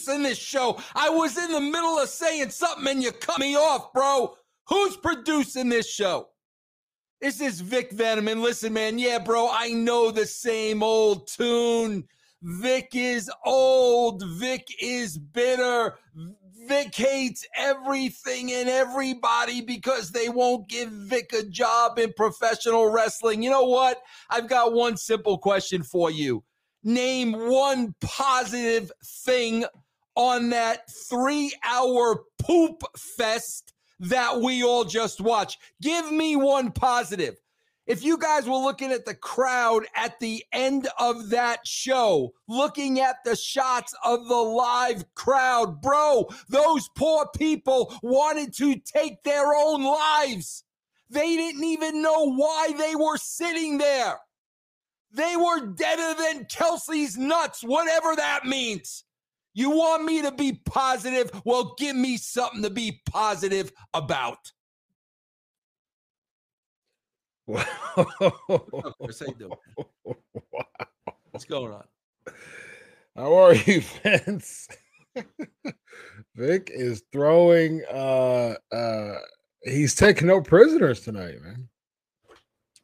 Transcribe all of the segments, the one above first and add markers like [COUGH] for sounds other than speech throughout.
producing this show? I was in the middle of saying something and you cut me off, bro. Who's producing this show? This is Vic Venom. And listen, man, yeah, bro, I know the same old tune. Vic is old. Vic is bitter. Vic hates everything and everybody because they won't give Vic a job in professional wrestling. You know what? I've got one simple question for you. Name one positive thing on that three hour poop fest that we all just watched. Give me one positive. If you guys were looking at the crowd at the end of that show, looking at the shots of the live crowd, bro, those poor people wanted to take their own lives. They didn't even know why they were sitting there. They were deader than Kelsey's nuts, whatever that means. You want me to be positive? Well, give me something to be positive about. Wow. What's going on? How are you, Vince? Vic is throwing uh uh he's taking no prisoners tonight, man.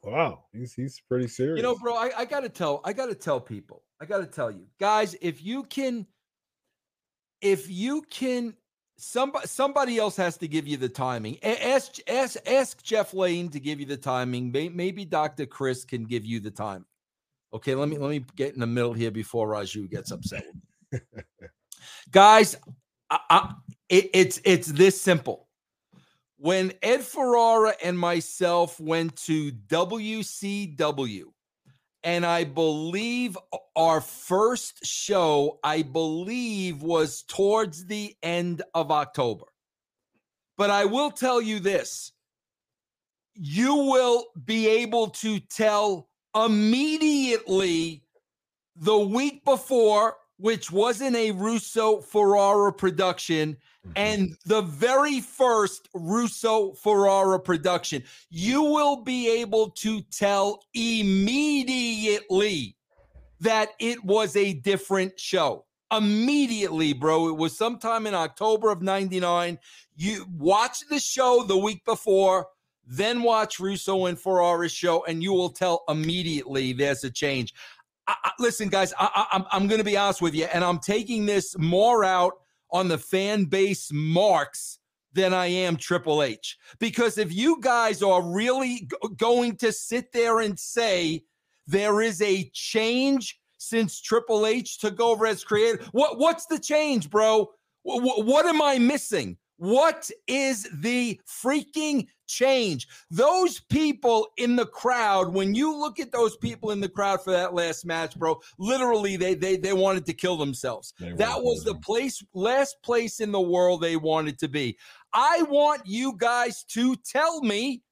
Wow, he's he's pretty serious. You know, bro, I, I gotta tell, I gotta tell people, I gotta tell you, guys, if you can, if you can somebody somebody else has to give you the timing. Ask ask ask Jeff Lane to give you the timing. Maybe Dr. Chris can give you the time. Okay, let me let me get in the middle here before Raju gets upset. Guys, I, I, it, it's it's this simple. When Ed Ferrara and myself went to WCW, and I believe our first show, I believe, was towards the end of October. But I will tell you this you will be able to tell immediately the week before, which wasn't a Russo Ferrara production, Mm-hmm. and the very first Russo Ferrara production. You will be able to tell immediately that it was a different show. Immediately, bro. It was sometime in October of 99. You watch the show the week before, then watch Russo and Ferrara's show, and you will tell immediately there's a change. I, I, listen, guys, I, I'm, I'm going to be honest with you, and I'm taking this more out on the fan base marks than I am Triple H. Because if you guys are really g- going to sit there and say there is a change since Triple H took over as creator, what what's the change, bro? What am I missing? What is the freaking change? Those people in the crowd, when you look at those people in the crowd for that last match, bro, literally they they they wanted to kill themselves. They that was the place, last place in the world they wanted to be. I want you guys to tell me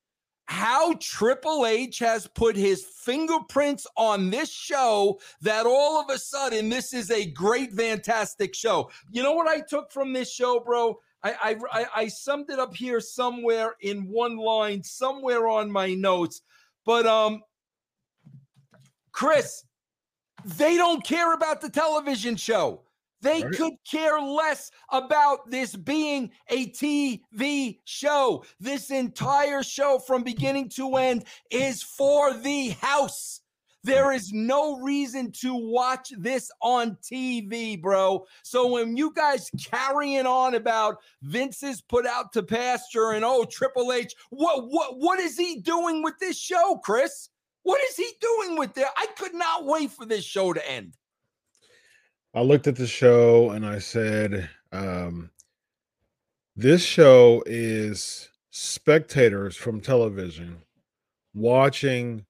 how Triple H has put his fingerprints on this show that all of a sudden this is a great, fantastic show. You know what I took from this show, bro? I, I, I summed it up here somewhere in one line, somewhere on my notes. But um, Chris, they don't care about the television show. They right. could care less about this being a TV show. This entire show from beginning to end is for the house. There is no reason to watch this on TV, bro. So when you guys carrying on about Vince's put out to pasture and oh Triple H, what what what is he doing with this show, Chris? What is he doing with it? I could not wait for this show to end. I looked at the show and I said, um, this show is spectators from television watching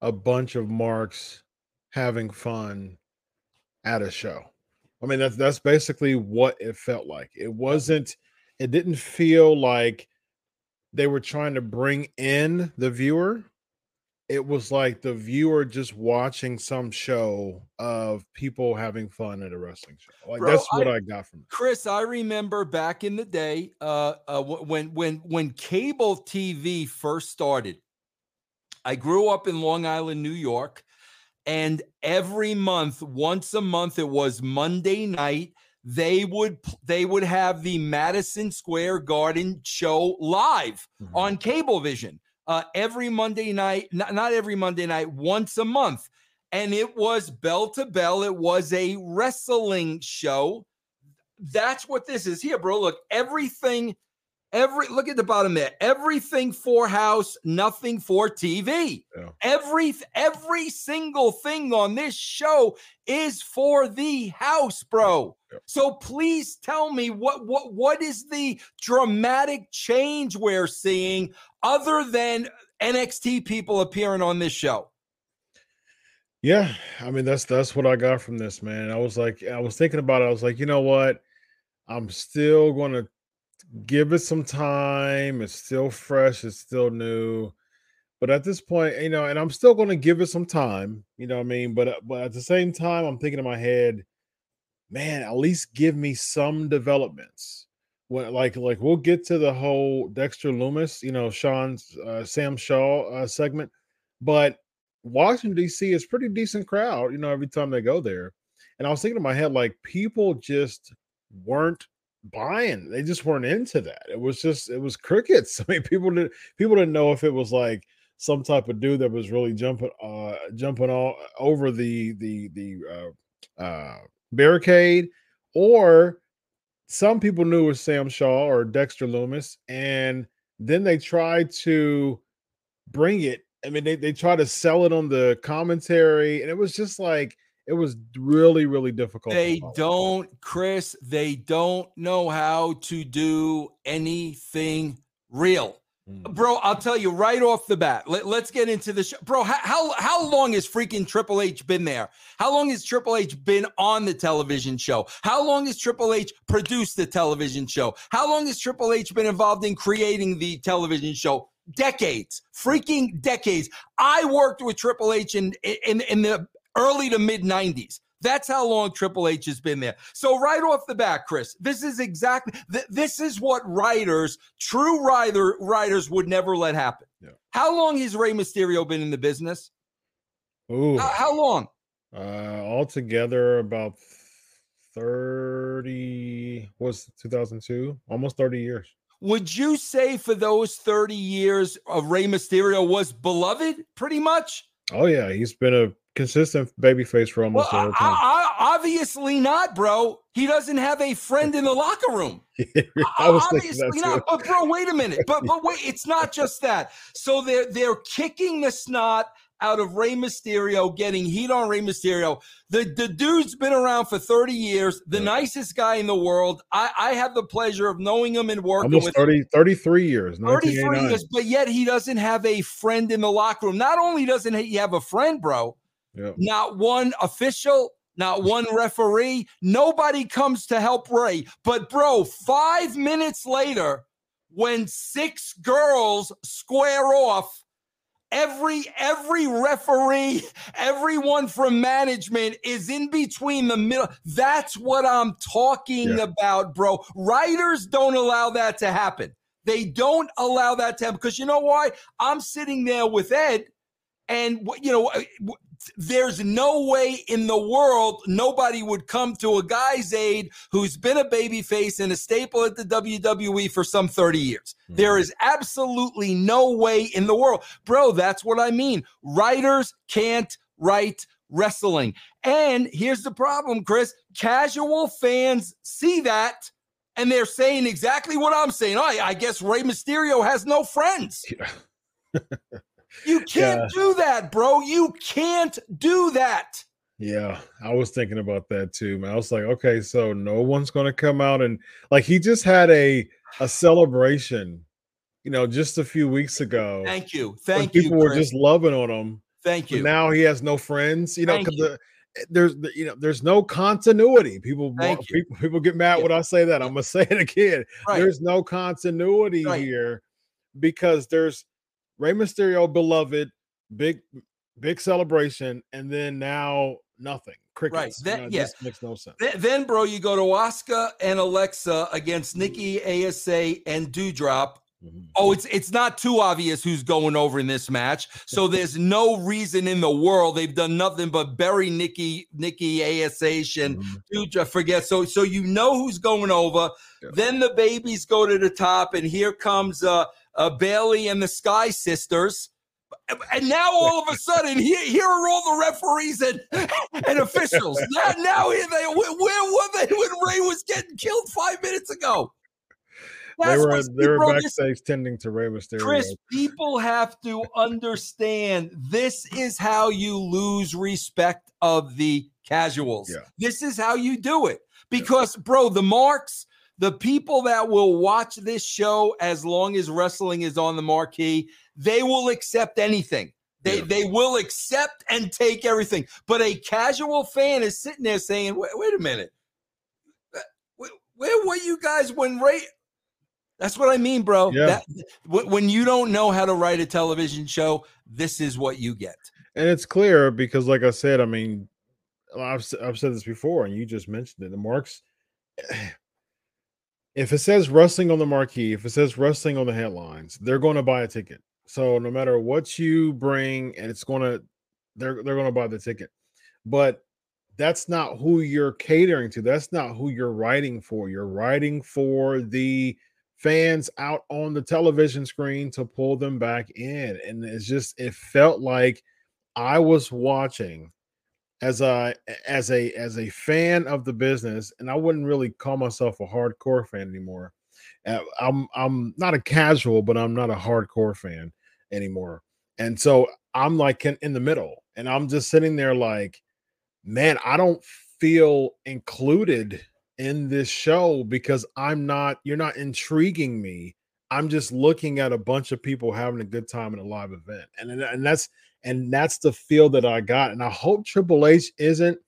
a bunch of marks having fun at a show. I mean, that's that's basically what it felt like. It wasn't, it didn't feel like they were trying to bring in the viewer. It was like the viewer just watching some show of people having fun at a wrestling show. Like Bro, that's what I, I, got from it. Chris. I remember back in the day, uh, uh, when when when cable TV first started, I grew up in Long Island, New York. And every month, once a month, it was Monday night. they would they would have the Madison Square Garden show live mm-hmm. on Cablevision uh, every Monday night, not, not every Monday night, once a month. And it was bell to bell. It was a wrestling show. That's what this is here, bro. Look, everything Every look at the bottom there. Everything for house, nothing for TV. Yeah. Every every single thing on this show is for the house, bro. Yeah. So please tell me what what what is the dramatic change we're seeing other than NXT people appearing on this show? Yeah, I mean that's that's what I got from this, man. I was like I was thinking about it. I was like, you know what? I'm still going to give it some time. It's still fresh, it's still new. But at this point, you know, and I'm still going to give it some time, you know what I mean? But uh, but at the same time, I'm thinking in my head, man, at least give me some developments. When like like we'll get to the whole Dexter Lumis, you know, Sean's uh, Sam Shaw uh, segment, but Washington D.C. is pretty decent crowd, you know, every time they go there. And I was thinking in my head, like people just weren't buying. They just weren't into that. It was just it was crickets. [LAUGHS] I mean, people didn't people didn't know if it was like some type of dude that was really jumping uh jumping all over the the the uh, uh barricade or some people knew it was Sam Shaw or Dexter Lumis and then they tried to bring it I mean they they tried to sell it on the commentary and it was just like it was really really difficult they don't chris they don't know how to do anything real. Mm. bro i'll tell you right off the bat let, us get into the show bro how, how how long has freaking triple h been there? How long has triple h been on the television show? How long has triple h produced the television show? How long has triple h been involved in creating the television show? Decades, freaking decades. I worked with Triple H in in in the early to mid 90s. That's how long Triple H has been there. So right off the bat, Chris, this is exactly th- this is what writers, true writer writers, would never let happen. Yeah. How long has Rey Mysterio been in the business? Ooh, how, how long? Uh, altogether about thirty. Was two thousand two? Almost thirty years. Would you say for those thirty years of Rey Mysterio was beloved, pretty much? Oh yeah, he's been a consistent babyface for almost well, the time. I, I, obviously not, bro. He doesn't have a friend in the locker room. [LAUGHS] I was obviously not. But bro, wait a minute. But but wait, it's not [LAUGHS] just that. So they're they're kicking the snot out of Rey Mysterio, getting heat on Rey Mysterio. The the dude's been around for 30 years, the yeah. nicest guy in the world. I, I have the pleasure of knowing him and working Almost with 30, 33 years. 33 years, but yet he doesn't have a friend in the locker room. Not only doesn't he have a friend, bro, yeah. not one official, not one referee. Nobody comes to help Rey. But, bro, five minutes later, when six girls square off, every every referee [LAUGHS] everyone from management is in between the middle that's what i'm talking yeah. about bro writers don't allow that to happen they don't allow that to happen because you know why i'm sitting there with ed and you know uh, there's no way in the world nobody would come to a guy's aid who's been a babyface and a staple at the WWE for some 30 years. Mm-hmm. There is absolutely no way in the world. Bro, that's what I mean. Writers can't write wrestling. And here's the problem, Chris casual fans see that and they're saying exactly what I'm saying. Oh, I guess Rey Mysterio has no friends. Yeah. [LAUGHS] You can't yeah. do that, bro. You can't do that. Yeah, I was thinking about that too, man. I was like, okay, so no one's gonna come out and like he just had a a celebration, you know, just a few weeks ago. Thank you, thank you. People were just loving on him. Thank you. now he has no friends, you know, because the eh, there's you know there's no continuity. People people people get mad yeah. when I say that. I'm gonna [LAUGHS] say it again. Right. There's no continuity right. here because there's Rey Mysterio, beloved, big big celebration, and then now nothing. Crickets. Right. Then, you know, yeah. makes no sense. Then, then, bro, you go to Asuka and Alexa against Nikki, ASA, and Doudrop. Mm-hmm. Oh, it's it's not too obvious who's going over in this match. So [LAUGHS] there's no reason in the world they've done nothing but bury Nikki Nikki Ash and mm-hmm. dude, I forget. So so you know who's going over. Yeah. Then the babies go to the top, and here comes uh, uh Bayley and the Sky Sisters. And now all of a sudden, here, here are all the referees and, and officials. [LAUGHS] Now, now here they where, where were they when Rey was getting killed five minutes ago? That's they were they were backstage tending to Rey Mysterio. Chris, people have to understand this is how you lose respect of the casuals. Yeah. This is how you do it. Because, yeah. bro, the marks, the people that will watch this show as long as wrestling is on the marquee, they will accept anything. They yeah. they will accept and take everything. But a casual fan is sitting there saying, "Wait, wait a minute, where, where were you guys when Rey? That's what I mean, bro. Yeah. That, when you don't know how to write a television show, this is what you get. And it's clear because, like I said, I mean, I've I've said this before, and you just mentioned it. The marks, if it says wrestling on the marquee, if it says wrestling on the headlines, they're going to buy a ticket. So no matter what you bring, and it's going to, they're they're going to buy the ticket. But that's not who you're catering to. That's not who you're writing for. You're writing for the fans out on the television screen to pull them back in. And it's just it felt like I was watching as a as a as a fan of the business, and I wouldn't really call myself a hardcore fan anymore. Uh, I'm I'm not a casual, but I'm not a hardcore fan anymore. And so I'm like in, in the middle, and I'm just sitting there like, man, I don't feel included in this show because I'm not, you're not intriguing me. I'm just looking at a bunch of people having a good time in a live event. And, and that's and that's the feel that I got. And I hope Triple H isn't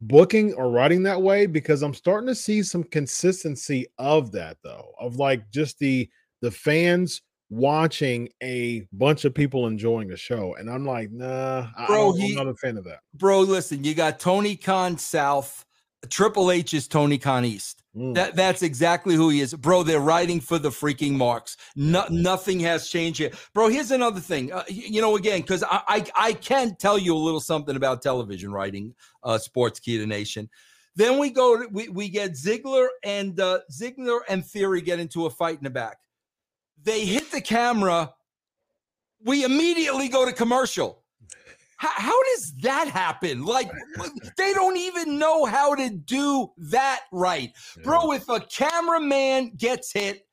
booking or writing that way because I'm starting to see some consistency of that though, of like just the the fans watching a bunch of people enjoying the show. And I'm like, nah, bro, I, am not a fan of that. Bro, listen, you got Tony Khan South Triple H is Tony Khan East. Mm. That that's exactly who he is, bro. They're writing for the freaking marks. No, nothing has changed here, bro. Here's another thing. Uh, you know, again, because I, I, I can tell you a little something about television writing, uh, Sportskeeda Nation. Then we go, we we get Ziggler and uh, Ziggler and Theory get into a fight in the back. They hit the camera. We immediately go to commercial. How, how does that happen? Like they don't even know how to do that right. Yeah. Bro, if a cameraman gets hit,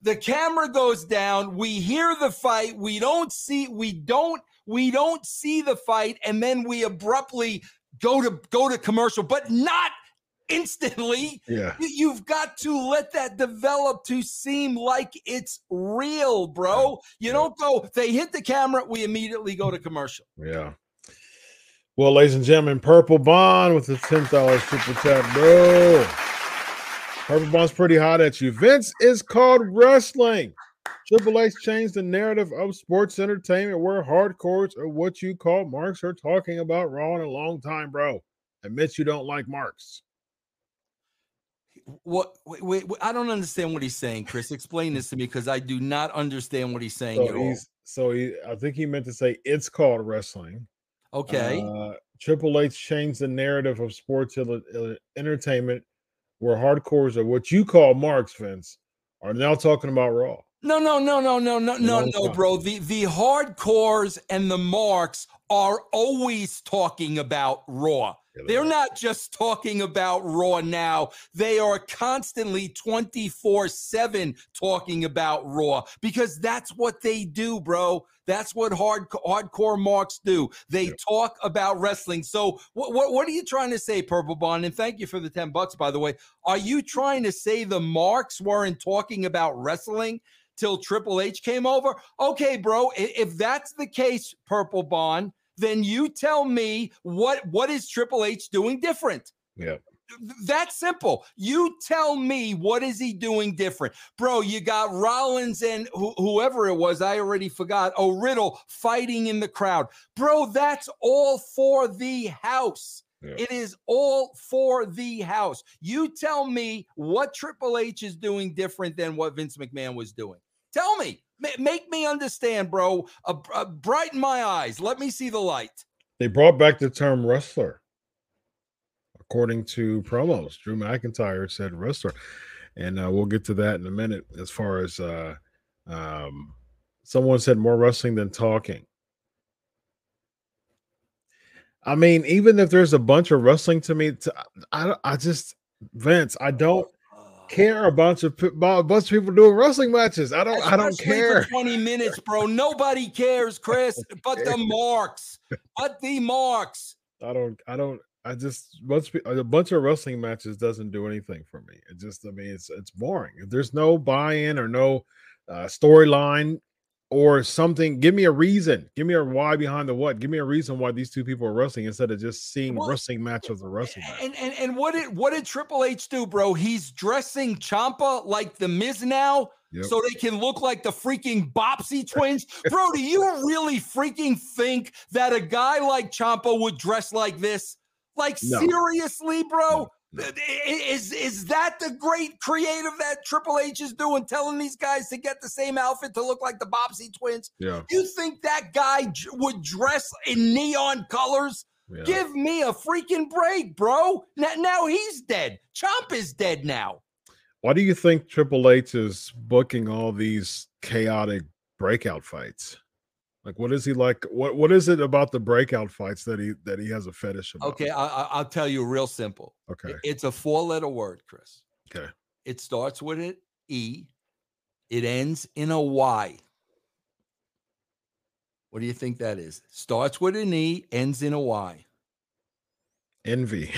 the camera goes down, we hear the fight, we don't see we don't we don't see the fight and then we abruptly go to go to commercial, but not instantly. Yeah. You've got to let that develop to seem like it's real, bro. You don't go, they hit the camera, we immediately go to commercial. Yeah. Well, ladies and gentlemen, Purple Bond with the $10 super chat, bro. Purple Bond's pretty hot at you. Vince is called wrestling. Triple H changed the narrative of sports entertainment where hardcores are what you call marks are talking about Raw in a long time, bro. Admit you don't like marks. What wait, wait, I don't understand what he's saying, Chris. Explain this to me because I do not understand what he's saying so at all. So he I think he meant to say it's called wrestling. Okay. Uh, Triple H changed the narrative of sports entertainment where hardcores are what you call marks, Vince, are now talking about Raw. No, no, no, no, no, no, no, no, bro. The the hardcores and the marks are always talking about Raw. They're not just talking about Raw now. They are constantly 24 7 talking about Raw because that's what they do, bro. That's what hard, hardcore marks do. They yep. talk about wrestling. So, what, what, what are you trying to say, Purple Bond? And thank you for the 10 bucks, by the way. Are you trying to say the marks weren't talking about wrestling? Till Triple H came over? Okay, bro. If that's the case, Purple Bond, then you tell me what what is Triple H doing different? Yeah. That's simple. You tell me what is he doing different, bro? You got Rollins and wh- whoever it was, I already forgot. Oh, Riddle fighting in the crowd, bro. That's all for the house. Yeah. It is all for the house. You tell me what Triple H is doing different than what Vince McMahon was doing. Tell me. Make me understand, bro. Uh, uh, brighten my eyes. Let me see the light. They brought back the term wrestler. According to promos, Drew McIntyre said wrestler. And uh, we'll get to that in a minute as far as uh, um, someone said more wrestling than talking. I mean, even if there's a bunch of wrestling to me, to, I I just Vince, I don't care a bunch of about a bunch of people doing wrestling matches. I don't Especially I don't care. Twenty minutes, bro. Nobody cares, Chris, [LAUGHS] but the marks, but the marks. I don't. I don't. I just bunch a bunch of wrestling matches doesn't do anything for me. It just I mean it's it's boring. If there's no buy-in or no uh, storyline, or something. Give me a reason. Give me a why behind the what. Give me a reason why these two people are wrestling instead of just seeing well, wrestling match of the wrestling match. And, and and what did what did Triple H do, bro? He's dressing Ciampa like the Miz now. Yep. So they can look like the freaking Bobbsey twins. [LAUGHS] Bro, do you really freaking think that a guy like Ciampa would dress like this? Like no. seriously, bro? No. Is is that the great creative that Triple H is doing, telling these guys to get the same outfit to look like the Bobbsey twins? Yeah. You think that guy would dress in neon colors? Yeah. Give me a freaking break, bro. Now, now he's dead. Chomp is dead now. Why do you think Triple H is booking all these chaotic breakout fights? Like, what is he like? What What is it about the breakout fights that he that he has a fetish about? Okay, I, will tell you real simple. Okay, it's a four letter word, Chris. Okay, it starts with an E, it ends in a Y. What do you think that is? Starts with an E, ends in a Y. Envy.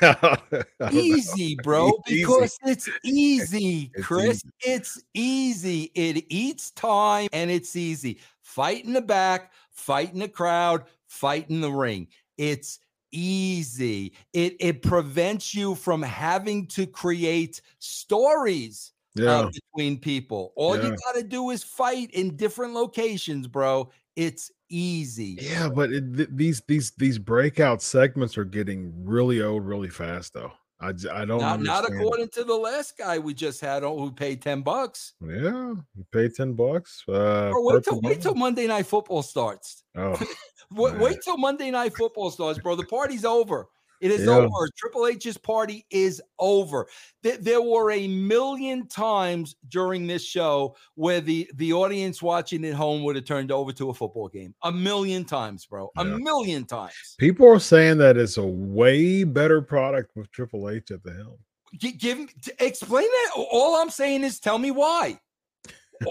[LAUGHS] easy, [LAUGHS] bro, because easy. it's easy, Chris. It's easy. It's easy. It eats time and it's easy. Fight in the back, fight in the crowd, fight in the ring. It's easy. It it prevents you from having to create stories uh, yeah. uh, between people. All yeah. you got to do is fight in different locations, bro. It's easy. Yeah, but it, th- these these these breakout segments are getting really old really fast though. I, I don't not, not according to the last guy we just had who paid 10 bucks. Yeah, he paid 10 bucks. Uh, wait, till, wait till Monday night football starts. Oh, [LAUGHS] wait, wait till Monday night football starts, bro. The party's over. It is yeah. over. Triple H's party is over. There were a million times during this show where the, the audience watching at home would have turned over to a football game. A million times, bro. A million times. People are saying that it's a way better product with Triple H at the helm. Give, give explain that. All I'm saying is tell me why.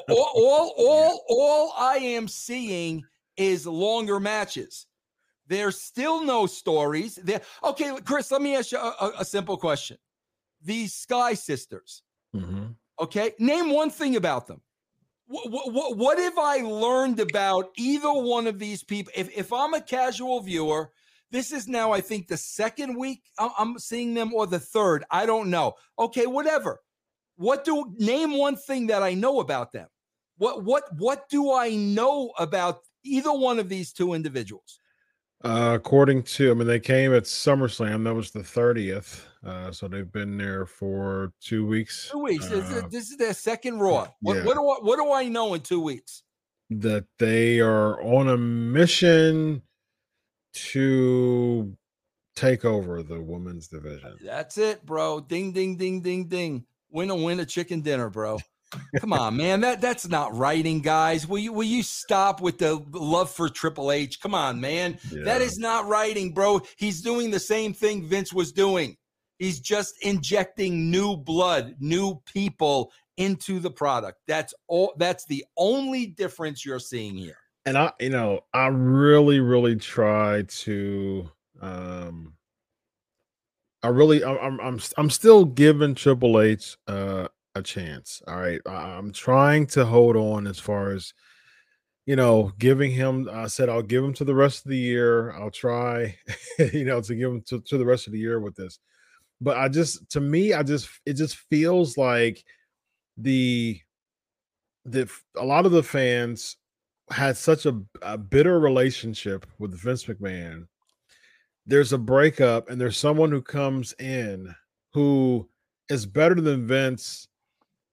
all, all, all, all I am seeing is longer matches. There's still no stories. There. Okay, Chris, let me ask you a, a simple question. These Sky Sisters. Mm-hmm. Okay, name one thing about them. What, what, what have I learned about either one of these people? If, if I'm a casual viewer, this is now, I think, the second week I'm seeing them or the third. I don't know. Okay, whatever. What do name one thing that I know about them? What what what do I know about either one of these two individuals? Uh, according to, I mean, they came at SummerSlam. That was the 30th. Uh, so they've been there for two weeks. Two weeks. Uh, this is their second Raw. What, yeah. what, do I, what do I know in two weeks? That they are on a mission to take over the women's division. That's it, bro. Ding, ding, ding, ding, ding. Win a win a chicken dinner, bro. Come on, man. That that's not writing, guys. Will you will you stop with the love for Triple H? Come on, man. Yeah. That is not writing, bro. He's doing the same thing Vince was doing. He's just injecting new blood, new people into the product. That's all that's the only difference you're seeing here. And I, you know, I really, really try to um I really I'm I'm I'm still giving Triple H uh a chance. All right. I'm trying to hold on as far as you know, giving him I said I'll give him to the rest of the year. I'll try, [LAUGHS] you know, to give him to, to the rest of the year with this. But I just to me, I just it just feels like the the a lot of the fans had such a, a bitter relationship with Vince McMahon. There's a breakup, and there's someone who comes in who is better than Vince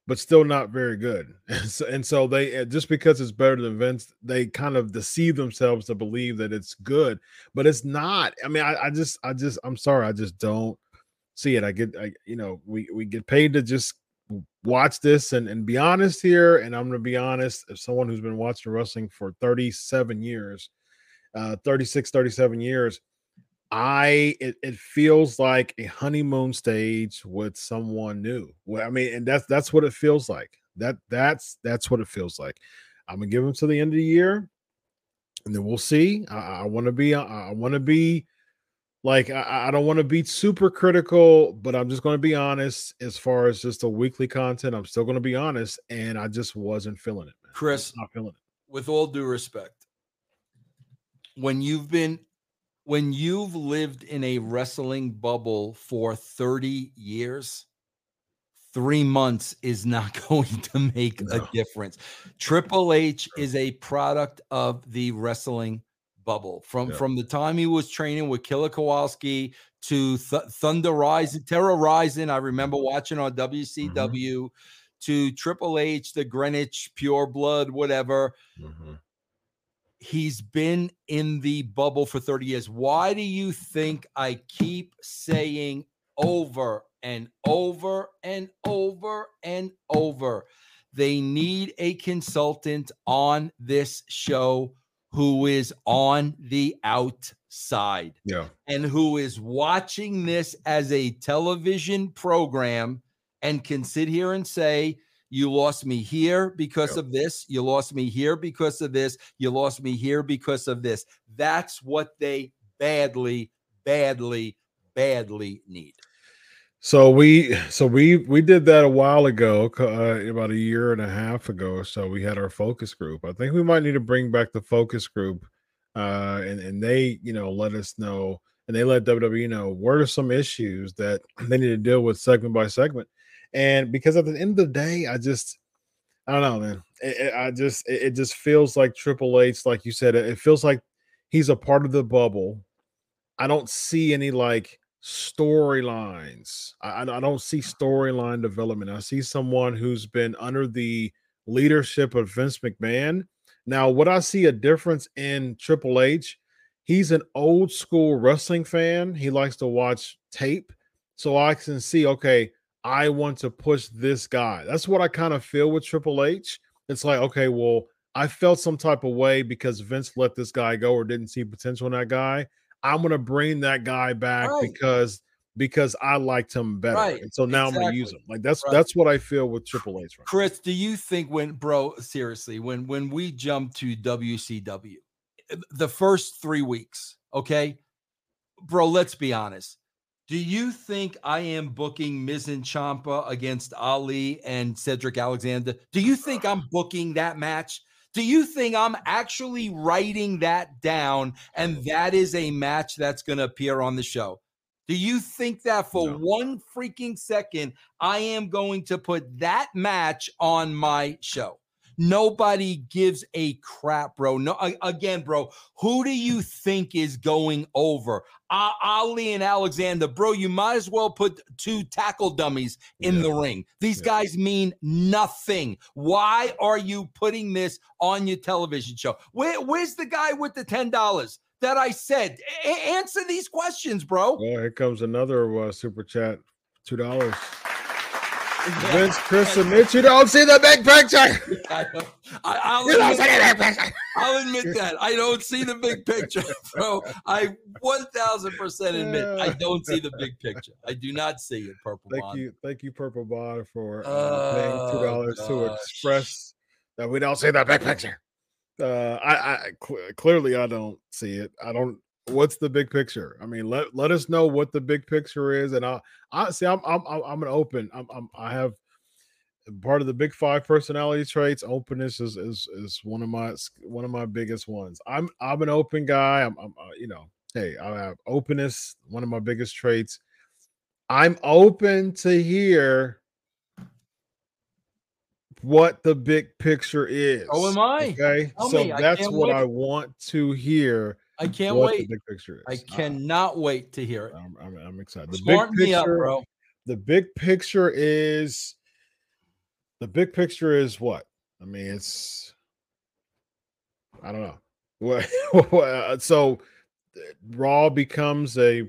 but still not very good. [LAUGHS] And so, and so they uh, just because it's better than Vince, they kind of deceive themselves to believe that it's good, but it's not. I mean, I, I just, I just, I'm sorry, I just don't see it. I get, I, you know, we we get paid to just watch this and, and be honest here. And I'm to be honest, as someone who's been watching wrestling for 37 years, uh, 36, 37 years, I it, it feels like a honeymoon stage with someone new. Well, I mean, and that's that's what it feels like. That that's that's what it feels like. I'm gonna give them to the end of the year, and then we'll see. I, I want to be I, I want to be like I, I don't want to be super critical, but I'm just going to be honest as far as just the weekly content. I'm still going to be honest, and I just wasn't feeling it, man. Chris. Not feeling it. With all due respect, when you've been when you've lived in a wrestling bubble for 30 years, three months is not [LAUGHS] going to make no. a difference. Triple H is a product of the wrestling bubble from yeah. from the time he was training with Killer Kowalski to Th- Thunder Rising, Terra Ryzing. I remember watching on WCW mm-hmm. to Triple H, the Greenwich Pure Blood, whatever. Mm-hmm he's been in the bubble for 30 years. Why do you think I keep saying over and over and over and over? They need a consultant on this show who is on the outside. Yeah. And who is watching this as a television program and can sit here and say, you lost me here because yep. of this. You lost me here because of this. You lost me here because of this. That's what they badly, badly, badly need. So we, so we, we did that a while ago, uh, about a year and a half ago. So we had our focus group. I think we might need to bring back the focus group, uh, and and they, you know, let us know, and they let WWE know what are some issues that [CLEARS THROAT] they need to deal with segment by segment and because at the end of the day, I just I don't know, man. It, it, I just it, it, just feels like Triple H, like you said, it, feels like he's a part of the bubble. I don't see any like storylines. I, I don't see storyline development. I see someone who's been under the leadership of Vince McMahon. Now, what I see a difference in Triple H, he's an old school wrestling fan. He likes to watch tape. So I can see, okay, I want to push this guy. That's what I kind of feel with Triple H. It's like, okay, well, I felt some type of way because Vince let this guy go or didn't see potential in that guy. I'm gonna bring that guy back right. because because I liked him better. Right. And so now exactly. I'm gonna use him. Like that's right. that's what I feel with Triple H. Right Chris, do you think when bro, seriously, when when we jump to WCW, eh, the first three weeks, okay, bro, let's be honest. Do you think I am booking Mizzen Ciampa against Ali and Cedric Alexander? Do you think I'm booking that match? Do you think I'm actually writing that down and that is a match that's going to appear on the show? Do you think that for no. one freaking second, I am going to put that match on my show? Nobody gives a crap, bro. No, again, bro. Who do you think is going over? Uh, Ali and Alexander, bro. You might as well put two tackle dummies in yeah. the ring. These yeah. guys mean nothing. Why are you putting this on your television show? Where, where's the guy with the ten dollars? that I said. A- answer these questions, bro. Well, here comes another uh, super chat, two dollars. Vince, Chris, and Mitch, you don't see the big picture. [LAUGHS] I, I, will admit, that. I'll admit that. I don't see the big picture, [LAUGHS] bro. I 1000% admit I don't see the big picture. I do not see it, Purple Thank Bond. you. Thank you, Purple Bond, for uh, paying $2 to express that we don't see the big picture. Uh, I, I cl- clearly I don't see it. I don't what's the big picture? I mean, let let us know what the big picture is, and I I see I'm I'm I'm an open. I'm, I'm I have part of the big five personality traits. Openness is is is one of my one of my biggest ones. I'm I'm an open guy. I'm, I'm uh, you know, hey, I have openness. One of my biggest traits. I'm open to hear what the big picture is. Oh, am I? Okay, Tell so me. that's what wait. I want to hear I can't wait. big picture is. I uh, cannot uh, wait to hear it. I'm, I'm, I'm excited. The Smart big picture, up, bro. The big picture is the big picture is what? I mean, it's I don't know. [LAUGHS] What so Raw becomes a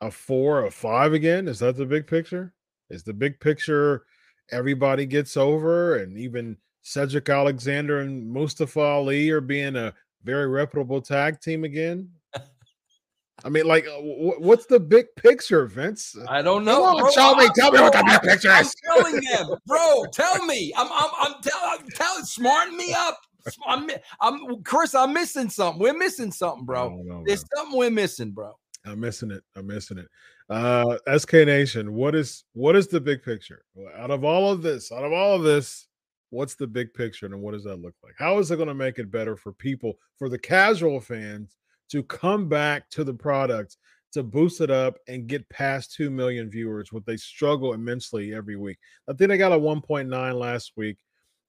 a four, a five again? Is that the big picture? Is the big picture everybody gets over and even Cedric Alexander and Mustafa Ali are being a very reputable tag team again? [LAUGHS] I mean, like, uh, what's the big picture, Vince? I don't know. On, bro, tell me, I'm, tell me what the big picture is. I'm telling [LAUGHS] them, bro. Tell me. I'm, I'm, I'm telling, tell, smarten me up. I'm, I'm, Chris. I'm missing something. We're missing something, bro. Know, There's something we're missing, bro. I'm missing it. I'm missing it. Uh, SK Nation, what is what is the big picture out of all of this? Out of all of this, what's the big picture, and what does that look like? How is it going to make it better for people, for the casual fans? to come back to the product to boost it up and get past 2 million viewers, what they struggle immensely every week. I think they got a 1.9 last week,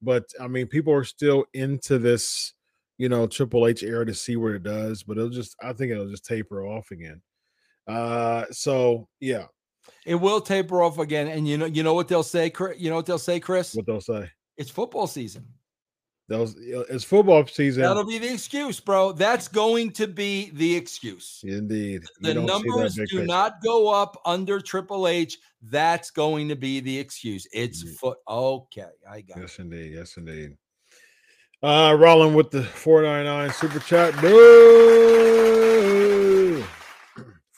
but I mean, people are still into this, you know, Triple H era to see what it does, but it'll just, I think it'll just taper off again. Uh, so yeah, it will taper off again. And you know, you know what they'll say, Chris. you know what they'll say, Chris? What they'll say? It's football season. Those it's football season. That'll be the excuse, bro. That's going to be the excuse. Indeed. The numbers do picture. not go up under Triple H. That's going to be the excuse. It's indeed. foot. Okay, I got yes, it. indeed. Yes, indeed. Uh rolling with the 499 super chat. No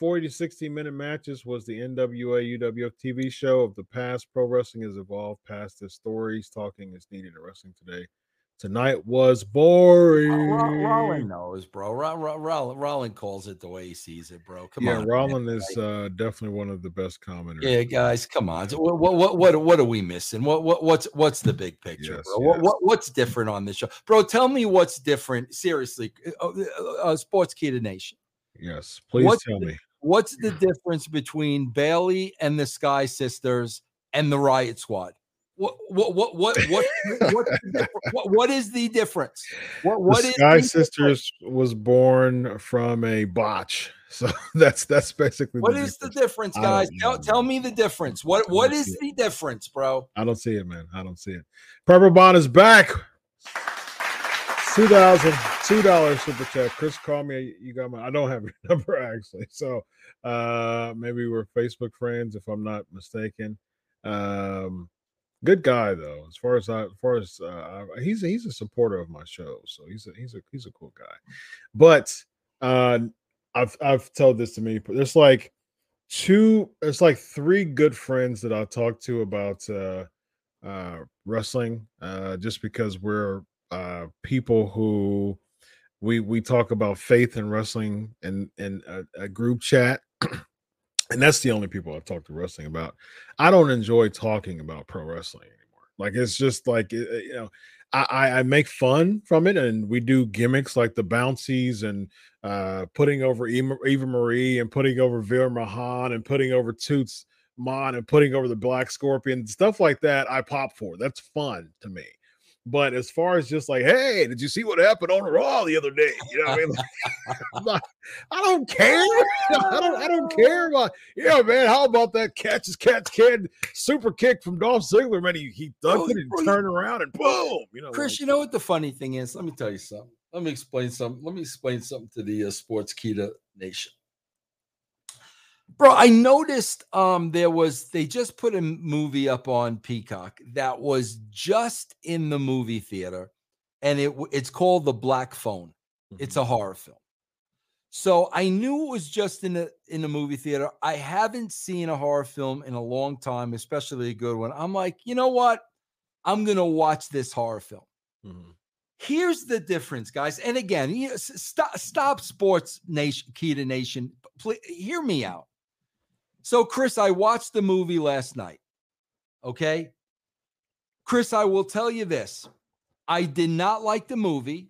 40 to 60 minute matches was the NWA UWF TV show of the past. Pro wrestling has evolved past the stories. Talking is needed in wrestling today. Tonight was boring. Rollin knows, bro. Rollin calls it the way he sees it, bro. Come yeah, on. Yeah, Rollin is uh, definitely one of the best commenters. Yeah, guys, come on. What what what what are we missing? What what what's what's the big picture, yes, bro? Yes. What, what what's different on this show, bro? Tell me what's different. Seriously, uh, uh, uh Sportskeeda Nation. Yes, please what's tell the, me. What's the difference between Bayley and the Sky Sisters and the Riot Squad? what what what what what what, what is the difference? What what the Sky Sisters difference? was born from a botch. [LAUGHS] So that's that's basically what the is difference. the difference, guys? Tell, tell me the difference. What what is the difference, bro? I don't see it, man. I don't see it. Pepper Bond is back. Two thousand two dollars super chat. Chris call me. You got my I don't have your [LAUGHS] number actually. So uh maybe we're Facebook friends if I'm not mistaken. Um good guy though. As far as I, as far as uh, he's a, he's a supporter of my show, so he's a he's a he's a cool guy. But uh, I've I've told this to me. There's like two. There's like three good friends that I talk to about uh, uh, wrestling. Uh, just because we're uh, people who we we talk about faith and wrestling in in a, a group chat [CLEARS THROAT] and that's the only people I talk to wrestling about. I don't enjoy talking about pro wrestling anymore. Like it's just like you know, I, I make fun from it, and we do gimmicks like the bouncies and uh, putting over Eva, Marie and putting over Veer Mahaan and putting over Toots Mon and putting over the Black Scorpion stuff like that. I pop for that's fun to me. But as far as just like, hey, did you see what happened on Raw the other day? You know what I mean? [LAUGHS] Like, I don't care. I don't. I don't care about. Yeah, man. How about that catch as catch kid super kick from Dolph Ziggler? Man, he he dunked it and turned around and boom. You know, Chris. Like, you know what the funny thing is? Let me tell you something. Let me explain something. Let me explain something to the uh, Sportskeeda Nation. Bro, I noticed um there was they just put a movie up on Peacock that was just in the movie theater and it it's called The Black Phone. Mm-hmm. It's a horror film. So I knew it was just in the in the movie theater. I haven't seen a horror film in a long time, especially a good one. I'm like, you know what? I'm gonna watch this horror film. Mm-hmm. Here's the difference, guys. And again, you know, stop, stop sports nation, key to nation. Please hear me out. So, Chris, I watched the movie last night. Okay. Chris, I will tell you this I did not like the movie.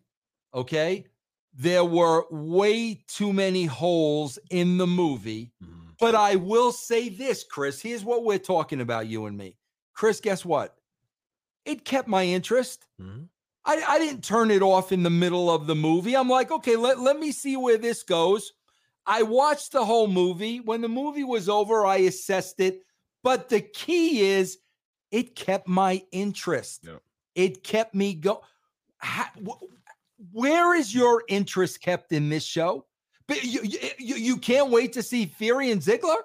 Okay. There were way too many holes in the movie. Mm-hmm. But I will say this, Chris. Here's what we're talking about, you and me. Chris, guess what? It kept my interest. Mm-hmm. I, I didn't turn it off in the middle of the movie. I'm like, okay, let, let me see where this goes. I watched the whole movie. When the movie was over, I assessed it. But the key is it kept my interest. Yep. It kept me go. Wh- where is your interest kept in this show? But you, you, you- you can't wait to see Fury and Ziggler.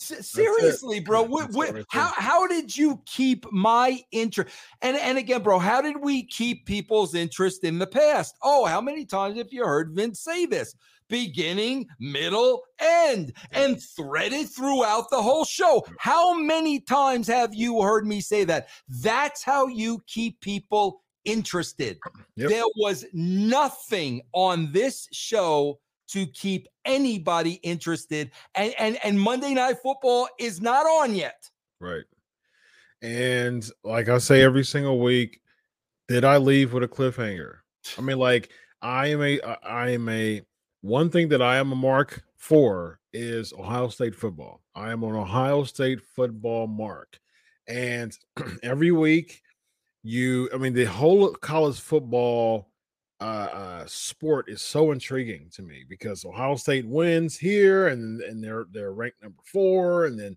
S- seriously, bro. wh- That's wh- it right how how did you keep my interest? And and again, bro, how did we keep people's interest in the past? Oh, how many times have you heard Vince say this? Beginning, middle, end, and threaded throughout the whole show. How many times have you heard me say that? That's how you keep people interested. Yep. There was nothing on this show to keep anybody interested. And and and Monday Night Football is not on yet. Right. And like I say every single week, did I leave with a cliffhanger? I mean, like I am a I am a one thing that I am a mark for is Ohio State football. I am an Ohio State football mark. And [CLEARS THROAT] every week you I mean the whole college football uh, uh sport is so intriguing to me because Ohio State wins here and and they're they're ranked number 4 and then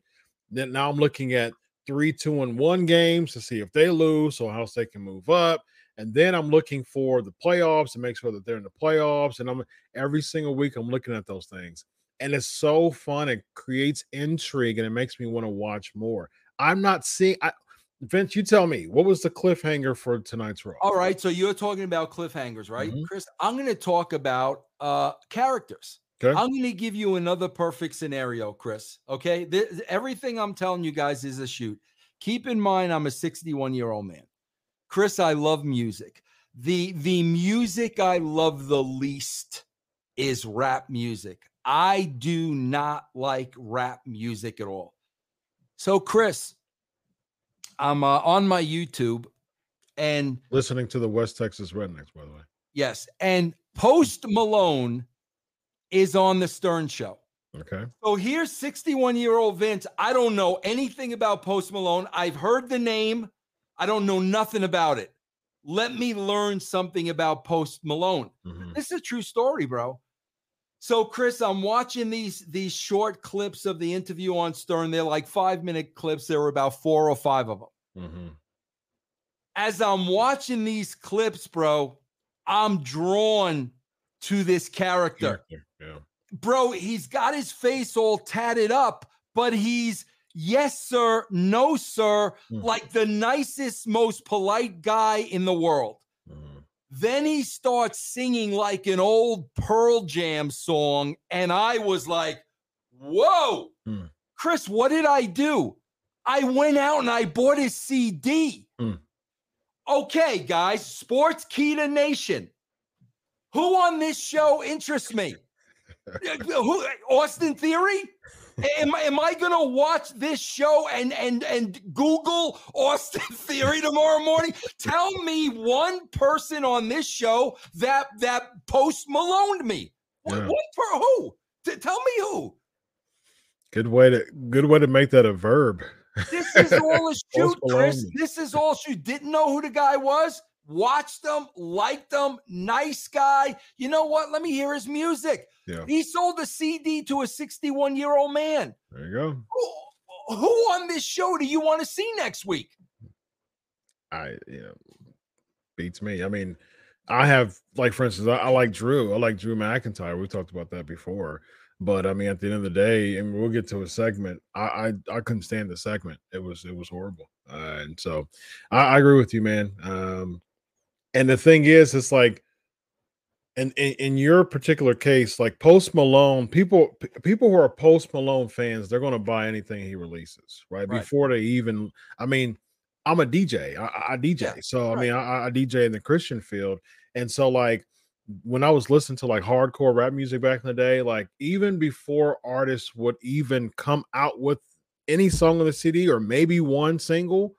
then now I'm looking at three, two, and one games to see if they lose, so Ohio State can move up. And then I'm looking for the playoffs to make sure that they're in the playoffs. And I'm every single week I'm looking at those things. And it's so fun. It creates intrigue and it makes me want to watch more. I'm not seeing I Vince, you tell me what was the cliffhanger for tonight's Raw? All right. So you're talking about cliffhangers, right? Mhm. Chris, I'm gonna talk about uh characters. Okay. I'm going to give you another perfect scenario, Chris. Okay. Th- everything I'm telling you guys is a shoot. Keep in mind, I'm a 61 year old man. Chris, I love music. The the music I love the least is rap music. I do not like rap music at all. So, Chris, I'm uh, on my YouTube and Listening to the West Texas Rednecks, by the way. yes, and Post Malone is on the Stern show. Okay. So here's 61 year old Vince. I don't know anything about Post Malone. I've heard the name, I don't know nothing about it. Let me learn something about Post Malone. Mhm. This is a true story, bro. So, Chris, I'm watching these these short clips of the interview on Stern. They're like five minute clips. There were about four or five of them. Mhm. As I'm watching these clips, bro, I'm drawn to this character. Yeah. bro, he's got his face all tatted up, but he's yes, sir, no, sir, Mhm. like the nicest, most polite guy in the world. Then he starts singing like an old Pearl Jam song, and I was like, whoa, Hmm. Chris, what did I do? I went out and I bought his CD. Hmm. Okay, guys, Sportskeeda Nation. Who on this show interests me? [LAUGHS] Uh, Who, Austin Theory? Am, I- am I gonna watch this show and and and Google Austin [LAUGHS] Theory tomorrow morning? Tell me one person on this show that that post Malone me. What, Yeah. what for who? T- tell me who. Good way to good way to make that a verb. This is all a [LAUGHS] shoot, Chris. This is all shoot. Didn't know who the guy was. Watched him, liked him, nice guy. You know what? Let me hear his music. Yeah. He sold a CD to a 61 year old man. There you go. Who, who on this show do you want to see next week? I you know beats me. I mean, I have like for instance, I, I like Drew. I like Drew McIntyre. We talked about that before. But I mean, at the end of the day, and we'll get to a segment. I I, I couldn't stand the segment. It was it was horrible. Uh, and so I, I agree with you, man. Um, and the thing is, it's like, in, in in your particular case, like Post Malone, people people who are Post Malone fans, they're going to buy anything he releases, right? Right. Before they even, I mean, I'm a DJ. I, I- DJ, Yeah, so I mean, I, I DJ in the Christian field, and so like when I was listening to like hardcore rap music back in the day, like even before artists would even come out with any song on the CD or maybe one single,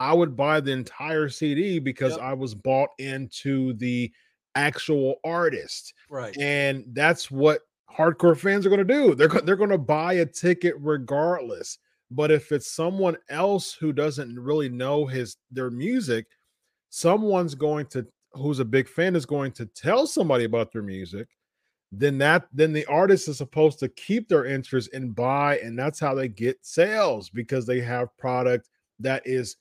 I would buy the entire CD because Yep. I was bought into the actual artist. Right. And that's what hardcore fans are going to do. They're they're going to buy a ticket regardless. But if it's someone else who doesn't really know his their music, someone's going to who's a big fan is going to tell somebody about their music. Then that then the artist is supposed to keep their interest and buy, and that's how they get sales because they have product that is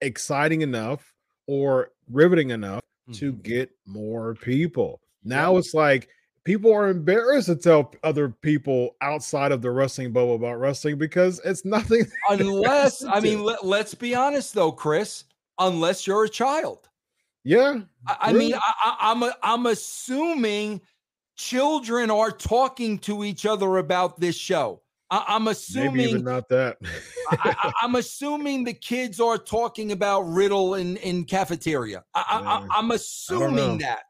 exciting enough or riveting enough to Mhm. get more people. Now it's like people are embarrassed to tell other people outside of the wrestling bubble about wrestling because it's [LAUGHS] nothing. Unless, I mean, [LAUGHS] let, let's be honest though, Chris, unless you're a child. yeah, I, I mean, Really? I, I'm a, I'm assuming children are talking to each other about this show. I, I'm maybe assuming even not that. [LAUGHS] I, I'm assuming the kids are talking about Riddle in in cafeteria. I, I, Yeah. I, I'm know. assuming that.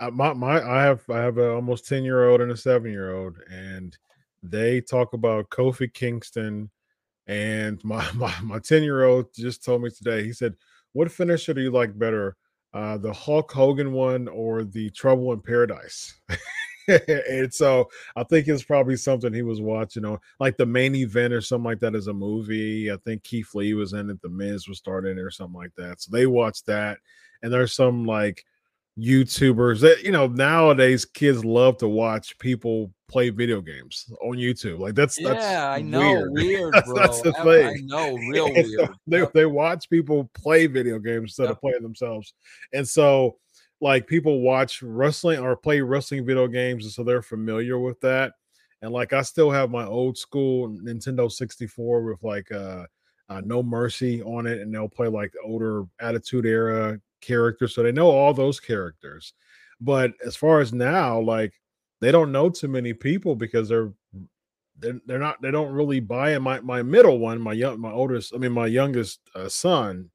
uh, my my I have I have a almost 10 year old and a seven year old, and they talk about Kofi Kingston. And my [LAUGHS] my my 10 year old just told me today, he said, What finisher do you like better? Uh, the Hulk Hogan one or the Trouble in Paradise? [LAUGHS] [LAUGHS] and so I think it's probably something he was watching on like the main event or something like that as a movie. I think Keith Lee was in it, the Miz was starting it or something like that. So they watched that, and there's some like YouTubers that you know nowadays kids love to watch people play video games on YouTube. Like that's that's Yeah, I know. weird. [LAUGHS] Weird, That's- bro. that's the I- I thing. know, [LAUGHS] real And so weird. they, Yep. they watch people play video games instead Yep. of playing themselves. And so like people watch wrestling or play wrestling video games, and so they're familiar with that. And like I still have my old school Nintendo 64 with like uh, uh No Mercy on it, and they'll play like the older Attitude Era characters. So they know all those characters. But as far as now, like they don't know too many people because they're they're, they're not they don't really buy it. My my middle one, my young my oldest, I mean my youngest uh, son,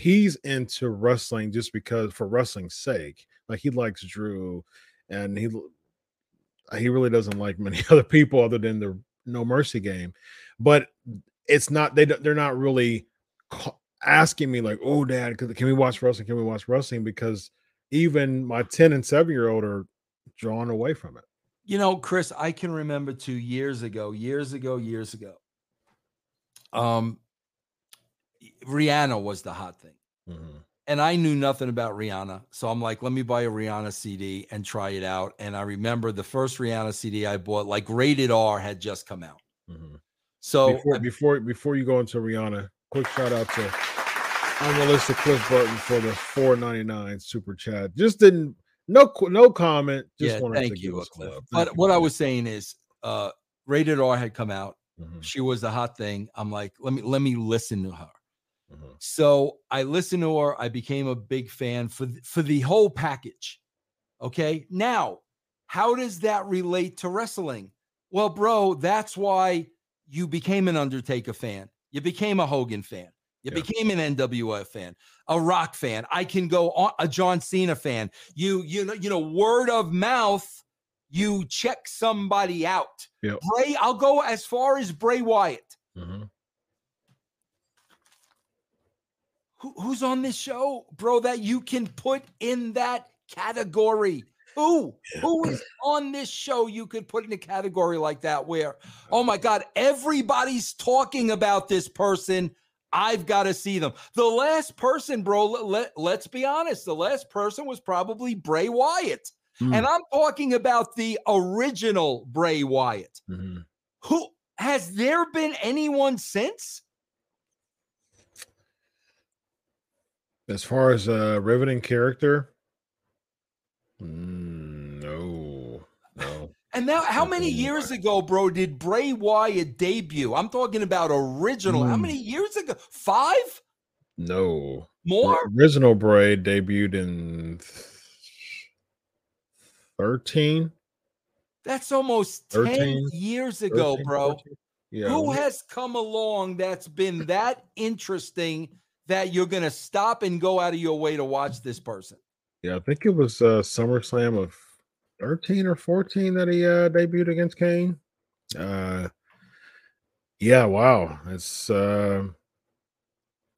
he's into wrestling just because for wrestling's sake. Like he likes Drew, and he he really doesn't like [LAUGHS] many other people other than the No Mercy game. But it's not they they're not really asking me like, "Oh, Dad, can we watch wrestling? Can we watch wrestling?" Because even my ten and seven year old are drawn away from it. You know, Chris, I can remember two years ago, years ago, years ago. Um, Rihanna was the hot thing. Mhm. and I knew nothing about Rihanna. So I'm like, let me buy a Rihanna CD and try it out. And I remember the first Rihanna CD I bought, like Rated R, had just come out. Mhm. So before before before you go into Rihanna, quick shout out to on the list of Cliff Burton for the 499 super chat. Just didn't no no comment. Just yeah, wanted thank to you, give us Cliff. love. But you, what I was saying is, uh, Rated R had come out. Mhm, She was the hot thing. I'm like, let me let me listen to her. Mhm. So I listened to her. I became a big fan for th- for the whole package. Okay. Now, how does that relate to wrestling? Well, bro, that's why you became an Undertaker fan. You became a Hogan fan. You Yeah. became an NWF fan, a Rock fan. I can go on a John Cena fan. You you know you know word of mouth. You check somebody out. Yep. Bray. I'll go as far as Bray Wyatt. Mhm. Who, who's on this show, bro, that you can put in that category? Who? Who is on this show you could put in a category like that where, oh my God, everybody's talking about this person. I've got to see them. The last person, bro, let, let, us be honest, the last person was probably Bray Wyatt. Mm. And I'm talking about the original Bray Wyatt. Mhm. Who has there been anyone since? As far as a riveting character, mm, no, no. And now, how many years ago, bro, did Bray Wyatt debut? I'm talking about original. How Mm. many years ago? Five No. more? Original Bray debuted in 13. That's almost 10 13, years ago, 13, bro. Yeah. Who has come along that's been that interesting that you're going to stop and go out of your way to watch this person? Yeah, I think it was uh SummerSlam of 13 or 14 that he uh debuted against Kane. Uh yeah, wow. It's uh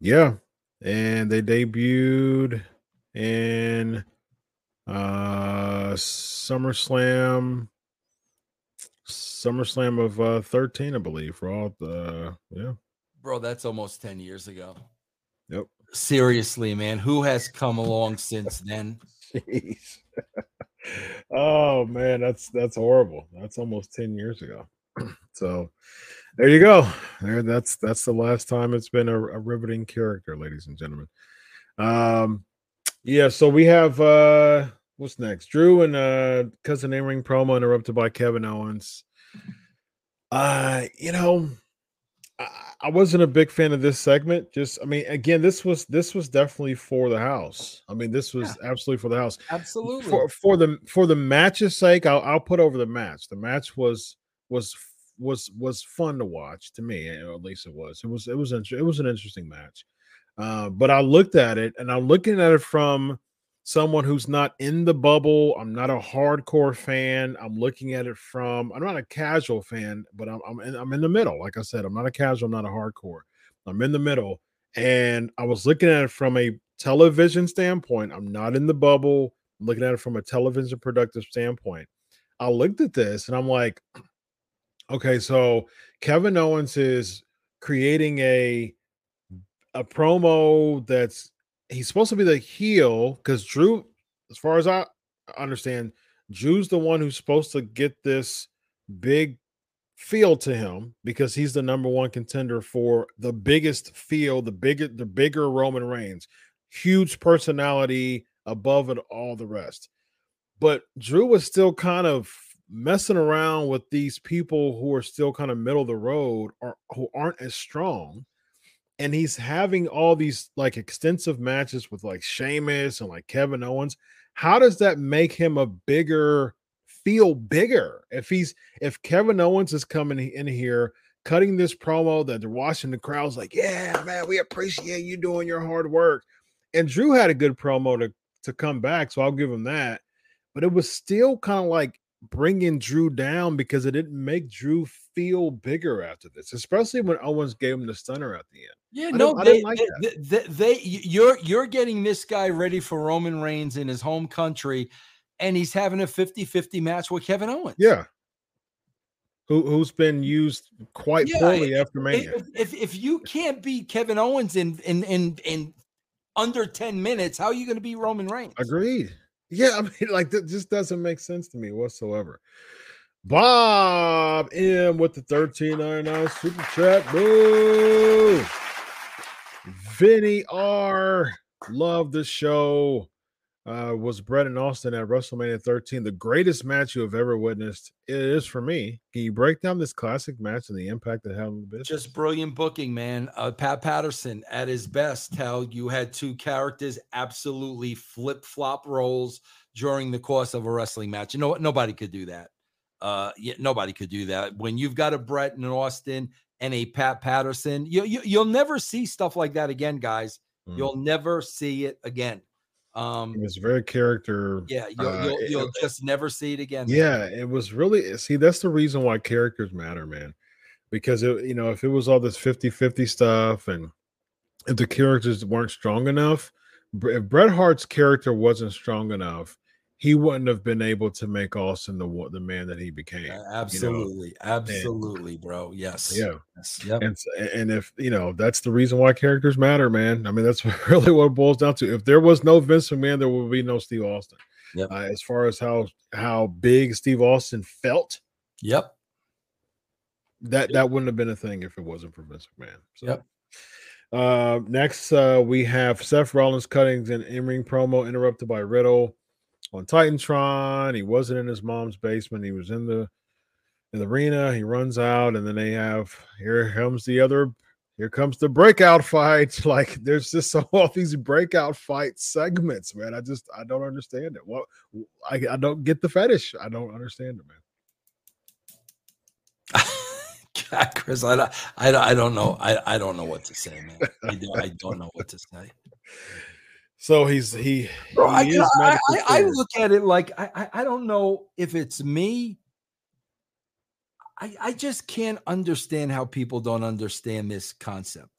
yeah. And they debuted in uh SummerSlam SummerSlam of uh 13, I believe, for all the yeah. Bro, that's almost 10 years ago. Yep. Seriously, man. Who has come along since then? Jeez. [LAUGHS] oh man, that's that's horrible. That's almost 10 years ago. [CLEARS THROAT] so there you go. There, that's that's the last time it's been a, a riveting character, ladies and gentlemen. Um, yeah. So we have uh, what's next? Drew and uh, cousin in-ring promo interrupted by Kevin Owens. Uh, you know, I, wasn't a big fan of this segment. Just, I mean, again, this was this was definitely for the house. I mean, this was yeah. absolutely for the house. Absolutely for for the for the match's sake. I'll, I'll put over the match. The match was was was was fun to watch to me. At least it was. It was it was it was an interesting match. Uh, but I looked at it and I'm looking at it from someone who's not in the bubble. I'm not a hardcore fan. I'm looking at it from I'm not a casual fan, but I'm I'm in, I'm in the middle. Like I said, I'm not a casual, I'm not a hardcore. I'm in the middle. And I was looking at it from a television standpoint. I'm not in the bubble. I'm looking at it from a television productive standpoint. I looked at this and I'm like, [CLEARS THROAT] okay, so Kevin Owens is creating a a promo that's he's supposed to be the heel because Drew, as far as I understand, Drew's the one who's supposed to get this big feel to him because he's the number one contender for the biggest feel, the bigger, the bigger Roman Reigns, huge personality above it all the rest. But Drew was still kind of messing around with these people who are still kind of middle of the road or who aren't as strong and he's having all these like extensive matches with like Sheamus and like Kevin Owens. How does that make him a bigger feel bigger if he's if Kevin Owens is coming in here cutting this promo that they're watching the crowds like, yeah, man, we appreciate you doing your hard work. And Drew had a good promo to to come back, so I'll give him that. But it was still kind of like bringing Drew down because it didn't make Drew feel bigger after this, especially when Owens gave him the stunner at the end. Yeah, I no, they, like they, they, they, you're you're getting this guy ready for Roman Reigns in his home country, and he's having a 50-50 match with Kevin Owens. Yeah. Who, who's been used quite yeah, poorly after Mania. If, if, if you can't beat Kevin Owens in in in, in under 10 minutes, how are you going to beat Roman Reigns? Agreed. Yeah, [LAUGHS] I mean, like that just doesn't make sense to me whatsoever. Bob M with the 1399 super chat. Boo! Vinny R. Love the show. Uh, was Bret and Austin at WrestleMania 13 the greatest match you have ever witnessed? It is for me. Can you break down this classic match and the impact it had on the business? Just brilliant booking, man. Uh, Pat Patterson at his best. How you had two characters absolutely flip flop roles during the course of a wrestling match. You know what? Nobody could do that. Uh, yeah, nobody could do that. When you've got a Bret and Austin and a Pat Patterson, you, you you'll never see stuff like that again, guys. Mm. You'll never see it again. Um, it was very character. Yeah, you'll, uh, you'll, you'll it, just never see it again. Yeah, man. it was really see that's the reason why characters matter, man. Because it, you know, if it was all this 50-50 stuff and if the characters weren't strong enough, if Bret Hart's character wasn't strong enough, he wouldn't have been able to make Austin the the man that he became. absolutely, you know? absolutely, and, bro. Yes, yeah, yes. Yep. And and if you know that's the reason why characters matter, man. I mean, that's [LAUGHS] really what it boils down to. If there was no Vince McMahon, there would be no Steve Austin. Yep. Uh, as far as how how big Steve Austin felt, yep, that yep. that wouldn't have been a thing if it wasn't for Vince McMahon. So. Yep. Uh, next, uh, we have Seth Rollins cutting an in-ring promo interrupted by Riddle on Titantron. He wasn't in his mom's basement. He was in the in the arena. He runs out, and then they have here comes the other. Here comes the breakout [LAUGHS] fight. [LAUGHS] Like there's just all these breakout fight segments, man. I just I don't understand it. What I, I don't get the fetish. I don't understand it, man. [LAUGHS] God, Chris, I don't, I, I don't know. I, I don't know what to say, man. I, I don't know what to say. So he's he. Bro, he I, I, I, I, look at it like I, I don't know if it's me. I I just can't understand how people don't understand this concept.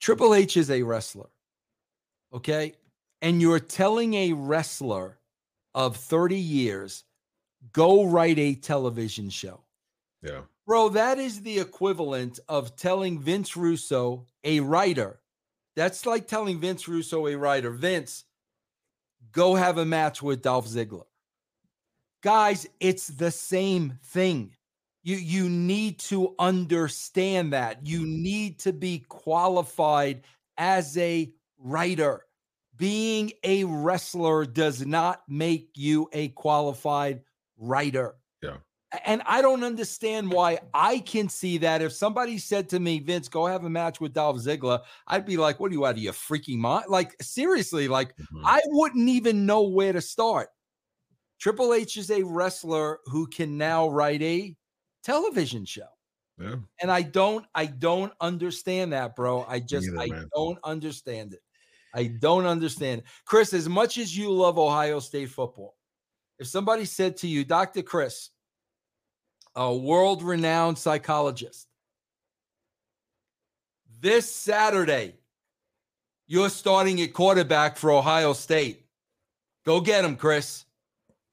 Triple H is a wrestler, okay, and you're telling a wrestler of 30 years, go write a television show. Yeah, bro, that is the equivalent of telling Vince Russo, a writer that's like telling Vince Russo, a writer, Vince, go have a match with Dolph Ziggler. Guys, it's the same thing. You you need to understand that. You need to be qualified as a writer. Being a wrestler does not make you a qualified writer. Yeah. And I don't understand why I can see that. If somebody said to me, Vince, go have a match with Dolph Ziggler, I'd be like, what are you out of your freaking mind? Like, seriously, like, Mhm. I wouldn't even know where to start. Triple H is a wrestler who can now write a television show. Yeah. And I don't, I don't understand that, bro. I just, neither, I man. don't understand it. I don't understand. Chris, as much as you love Ohio State football, if somebody said to you, Dr. Chris, a world renowned psychologist, this Saturday, you're starting at quarterback for Ohio State. Go get him, Chris.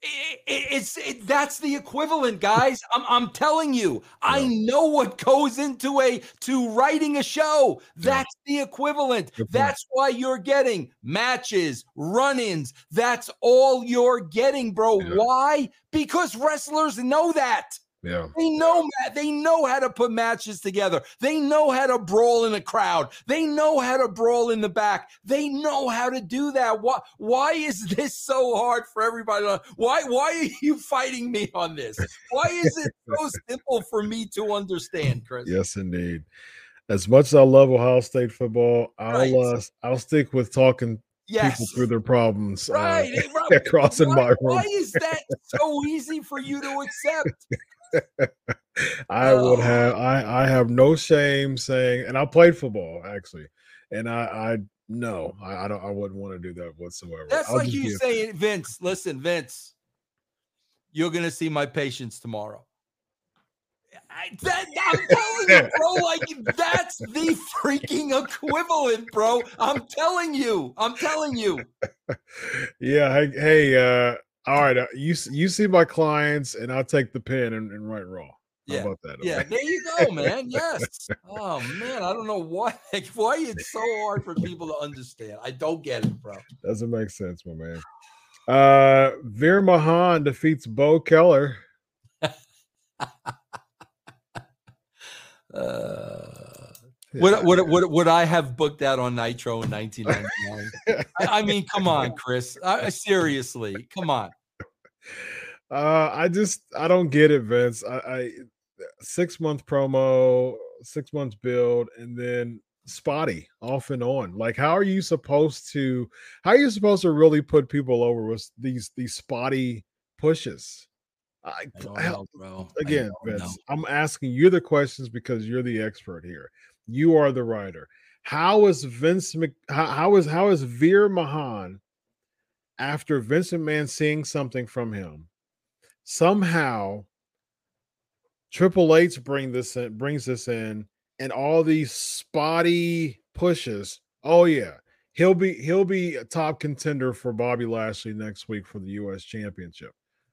I- I- it's it, that's the equivalent, guys. [LAUGHS] I'm I'm telling you. I know what goes into a to writing a show. That's the equivalent. That's why you're getting matches, run-ins. That's all you're getting, bro. Why? Because wrestlers know that. Yeah. They know they know how to put matches together. They know how to brawl in a crowd. They know how to brawl in the back. They know how to do that. Why why is this so hard for everybody? Why why are you [LAUGHS] fighting me on this? Why is it so [LAUGHS] simple for me to understand, Chris? Yes, indeed. As much as I love Ohio State football, I'll Right. uh, I'll stick with talking people through their problems. uh, Right. it- [LAUGHS] right. crossing why, my room. why is that so easy for you to accept? [LAUGHS] I would Oh. have I I have no shame saying, and I played football actually, and I I no I, I don't I wouldn't want to do that whatsoever. That's I'll like you a- saying, Vince, listen, Vince, you're going to see my patients tomorrow. I, that, I'm telling you, bro, [LAUGHS] like that's the freaking equivalent, bro. I'm telling you. I'm telling you. [LAUGHS] yeah. Hey uh, all right. Uh, you you see my clients, and I'll take the pen and, and write raw. How Yeah. about that? Yeah, okay? there you go, man. Yes. Oh man, I don't know why [LAUGHS] why it's so hard for people to understand. I don't get it, bro. Doesn't make sense, my man. Uh, Veer Mahaan defeats Bo Keller. [LAUGHS] Uh, would, would, would, would I have booked that on Nitro in 1999? [LAUGHS] I, I mean, come on, Chris. Uh, seriously, come on. Uh, I just I don't get it, Vince. I, I six month promo, six months build, and then spotty off and on. Like, how are you supposed to? How are you supposed to really put people over with these these spotty pushes? I, I know, bro. I again, Vince. I'm asking you the questions because you're the expert here. You are the writer. How is Vince Mc, how, how is how is Veer Mahaan after Vincent McMahon seeing something from him? Somehow Triple H bring this in, brings this in, and all these spotty pushes. Oh yeah, he'll be he'll be a top contender for Bobby Lashley next week for the U.S. Championship.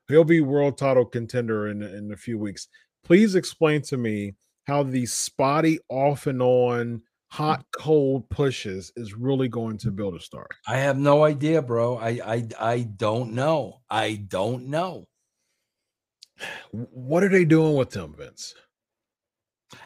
He'll be world title contender in in a few weeks. Please explain to me how these spotty off and on hot mm. cold pushes is really going to build a star. I have no idea, bro. I, I, I don't know. I don't know. [SIGHS] What are they doing with them, Vince?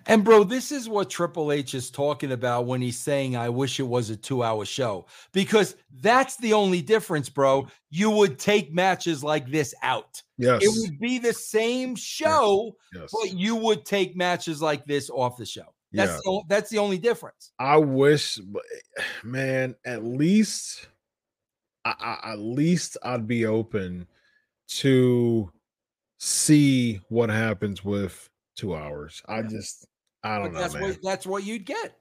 And bro, this is what Triple H is talking about when he's saying, I wish it was a two hour show, because that's the only difference, bro. You would take matches like this out. Yes, It would be the same show, yes. but you would take matches like this off the show. That's, Yeah. the, that's the only difference. I wish, eh, man, at least, I, I, at least I'd be open to see what happens with two hours. I Yeah. just, I don't But know, that's man. what that's what you'd get.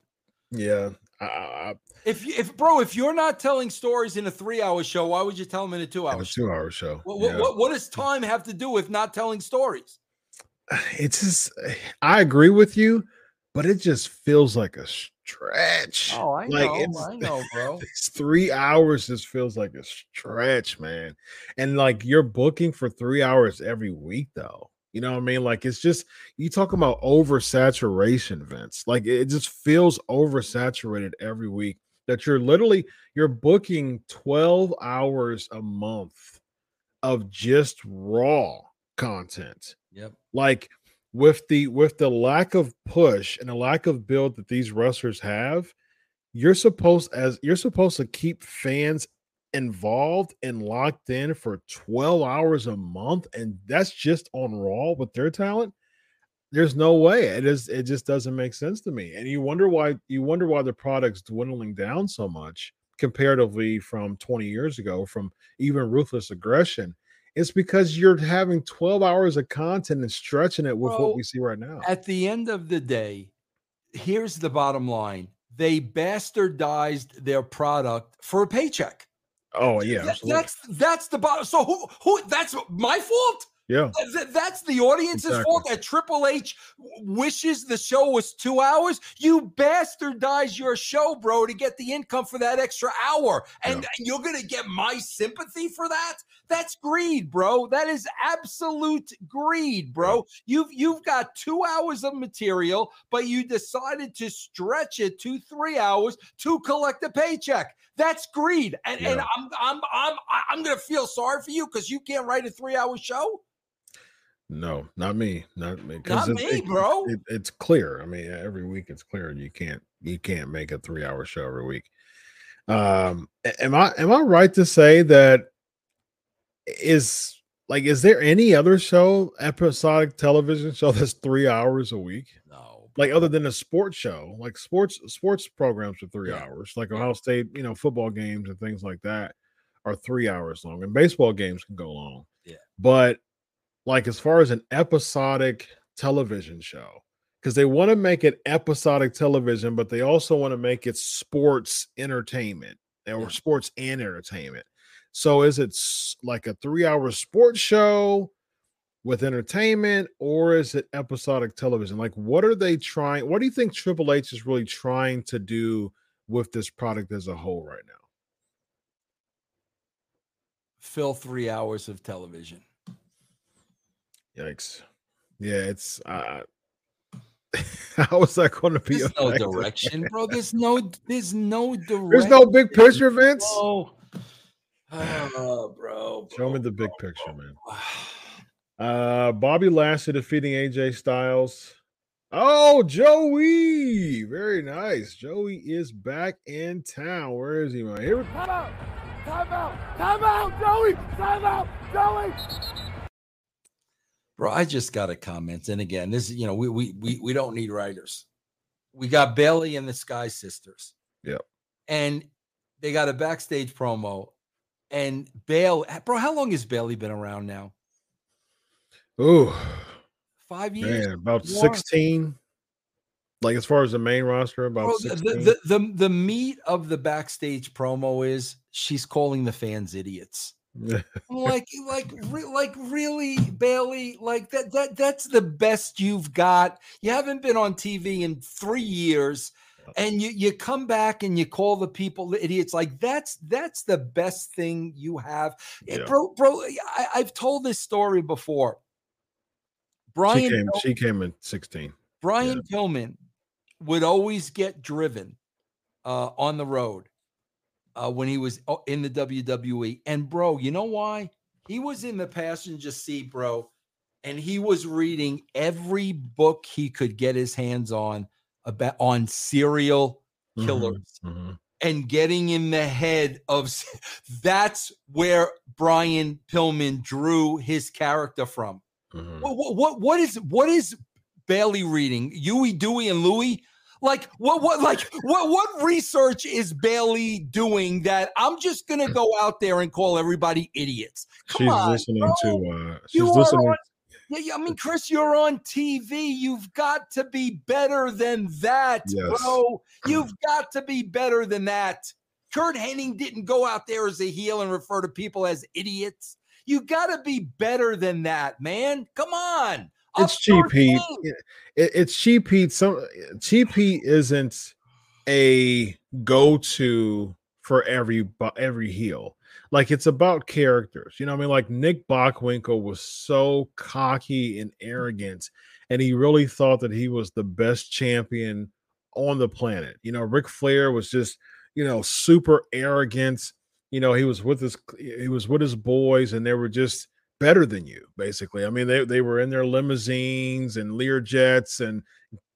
yeah, I, I, If you, if bro, if you're not telling stories in a three hour show, why would you tell them in a two hour? a show? two-hour show. What, yeah. what, what, what does time have to do with not telling stories? [SIGHS] It's just, [SIGHS] I agree with you, but it just feels like a stretch. Oh, I Like, know, it's- I know, bro. [LAUGHS] It's three hours just feels like a stretch, man. And like you're booking for three hours every week, though. You know what I mean? Like it's just you talk about oversaturation, Vince. Like it just feels oversaturated every week. That you're literally you're booking 12 hours a month of just raw content. Yep. Like with the with the lack of push and the lack of build that these wrestlers have, you're supposed as you're supposed to keep fans involved and locked in for 12 hours a month and that's just on raw with their talent? There's no way. It is it just doesn't make sense to me. And you wonder why you wonder why the product's dwindling down so much comparatively from 20 years ago from even ruthless aggression. It's because you're having 12 hours of content and stretching it with Bro, what we see right now. At the end of the day, here's the bottom line. They bastardized their product for a paycheck. Oh yeah, That- that's that's the bottom. So who who that's my fault? yeah. Th- That's the audience's Exactly. fault that Triple H wishes the show was two hours. You bastardize your show, bro, to get the income for that extra hour. And you're going to get my sympathy for that? That's greed, bro. That is absolute greed, bro. You've you've got two hours of material, but you decided to stretch it to three hours to collect a paycheck. That's greed. And and Yeah. I'm I'm I'm I'm gonna feel sorry for you because you can't write a three-hour show. No, not me. Not me. 'cause Not it's- me, bro. it- it's clear. I mean, every week it's clear. And you can't you can't make a three hour show every week. Um, am I am I right to say that is like is there any other show episodic television show that's three hours a week? No. Like other than a sports show, like sports sports programs for three Yeah. hours, like Ohio State, you know, football games and things like that are three hours long, and baseball games can go long. Yeah. But like as far as an episodic television show, because they want to make it episodic television, but they also want to make it sports entertainment or Yeah. sports and entertainment. So is it like a three hour sports show with entertainment or is it episodic television? Like, what are they trying? What do you think Triple H is really trying to do with this product as a whole right now? Fill three hours of television. Yikes. Yeah, it's uh [LAUGHS] how is that going to be There's no direction, bro. [LAUGHS] There's no there's no direction. There's no big picture, Vince. Oh, [SIGHS] oh bro. Show me the big bro, picture, man. [SIGHS] [SIGHS] bro. Uh Bobby Lashley defeating AJ Styles. Oh, Joey. Very nice. Joey is back in town. Where is he, man? Here we Time out! Time out! Time out, Joey! Time out, Joey! Bro, I just got a comment. And again, this is, you know, we we we we don't need writers. We got Bayley and the Sky Sisters. Yep. And they got a backstage promo. And Bayley, bro, how long has Bayley been around now? Ooh, Five years? man, about More? 16. Like as far as the main roster, about Bro, the, 16. the, the, the meat of the backstage promo is she's calling the fans idiots. [LAUGHS] Like, like, re- like, really, Bayley? Like that? That that's the best you've got. You haven't been on TV in three years, and you you come back and you call the people idiots. Like that's that's the best thing you have, Eh, Yeah. bro. Bro, I, I've told this story before. She Brian came Pil- she came in 16. Brian Pillman would always get driven uh, on the road uh, when he was in the WWE. And bro, you know why? He was in the passenger seat, bro, and he was reading every book he could get his hands on about on serial Mhm, killers mhm. and getting in the head of [LAUGHS] that's where Brian Pillman drew his character from. Mhm. What, what what what is what is Bayley reading? Huey, Dewey, and Louie? Like what what like what what research is Bayley doing that I'm just gonna go out there and call everybody idiots? Come She's on, listening bro. to uh she's You listening on- [LAUGHS] Yeah, yeah, I mean, Chris, you're on TV. You've got to be better than that, Yes. bro. You've got to be better than that. Curt Hennig didn't go out there as a heel and refer to people as idiots. You got to be better than that, man. Come on. it's cheap heat. It- it- it's cheap heat. Some cheap heat isn't a go-to for every every heel. Like it's about characters. You know what I mean? Like Nick Bockwinkel was so cocky and arrogant, and he really thought that he was the best champion on the planet. You know, Ric Flair was just, you know, super arrogant. You know, he was with his he was with his boys, and they were just better than you, basically. I mean, they, they were in their limousines and Lear jets and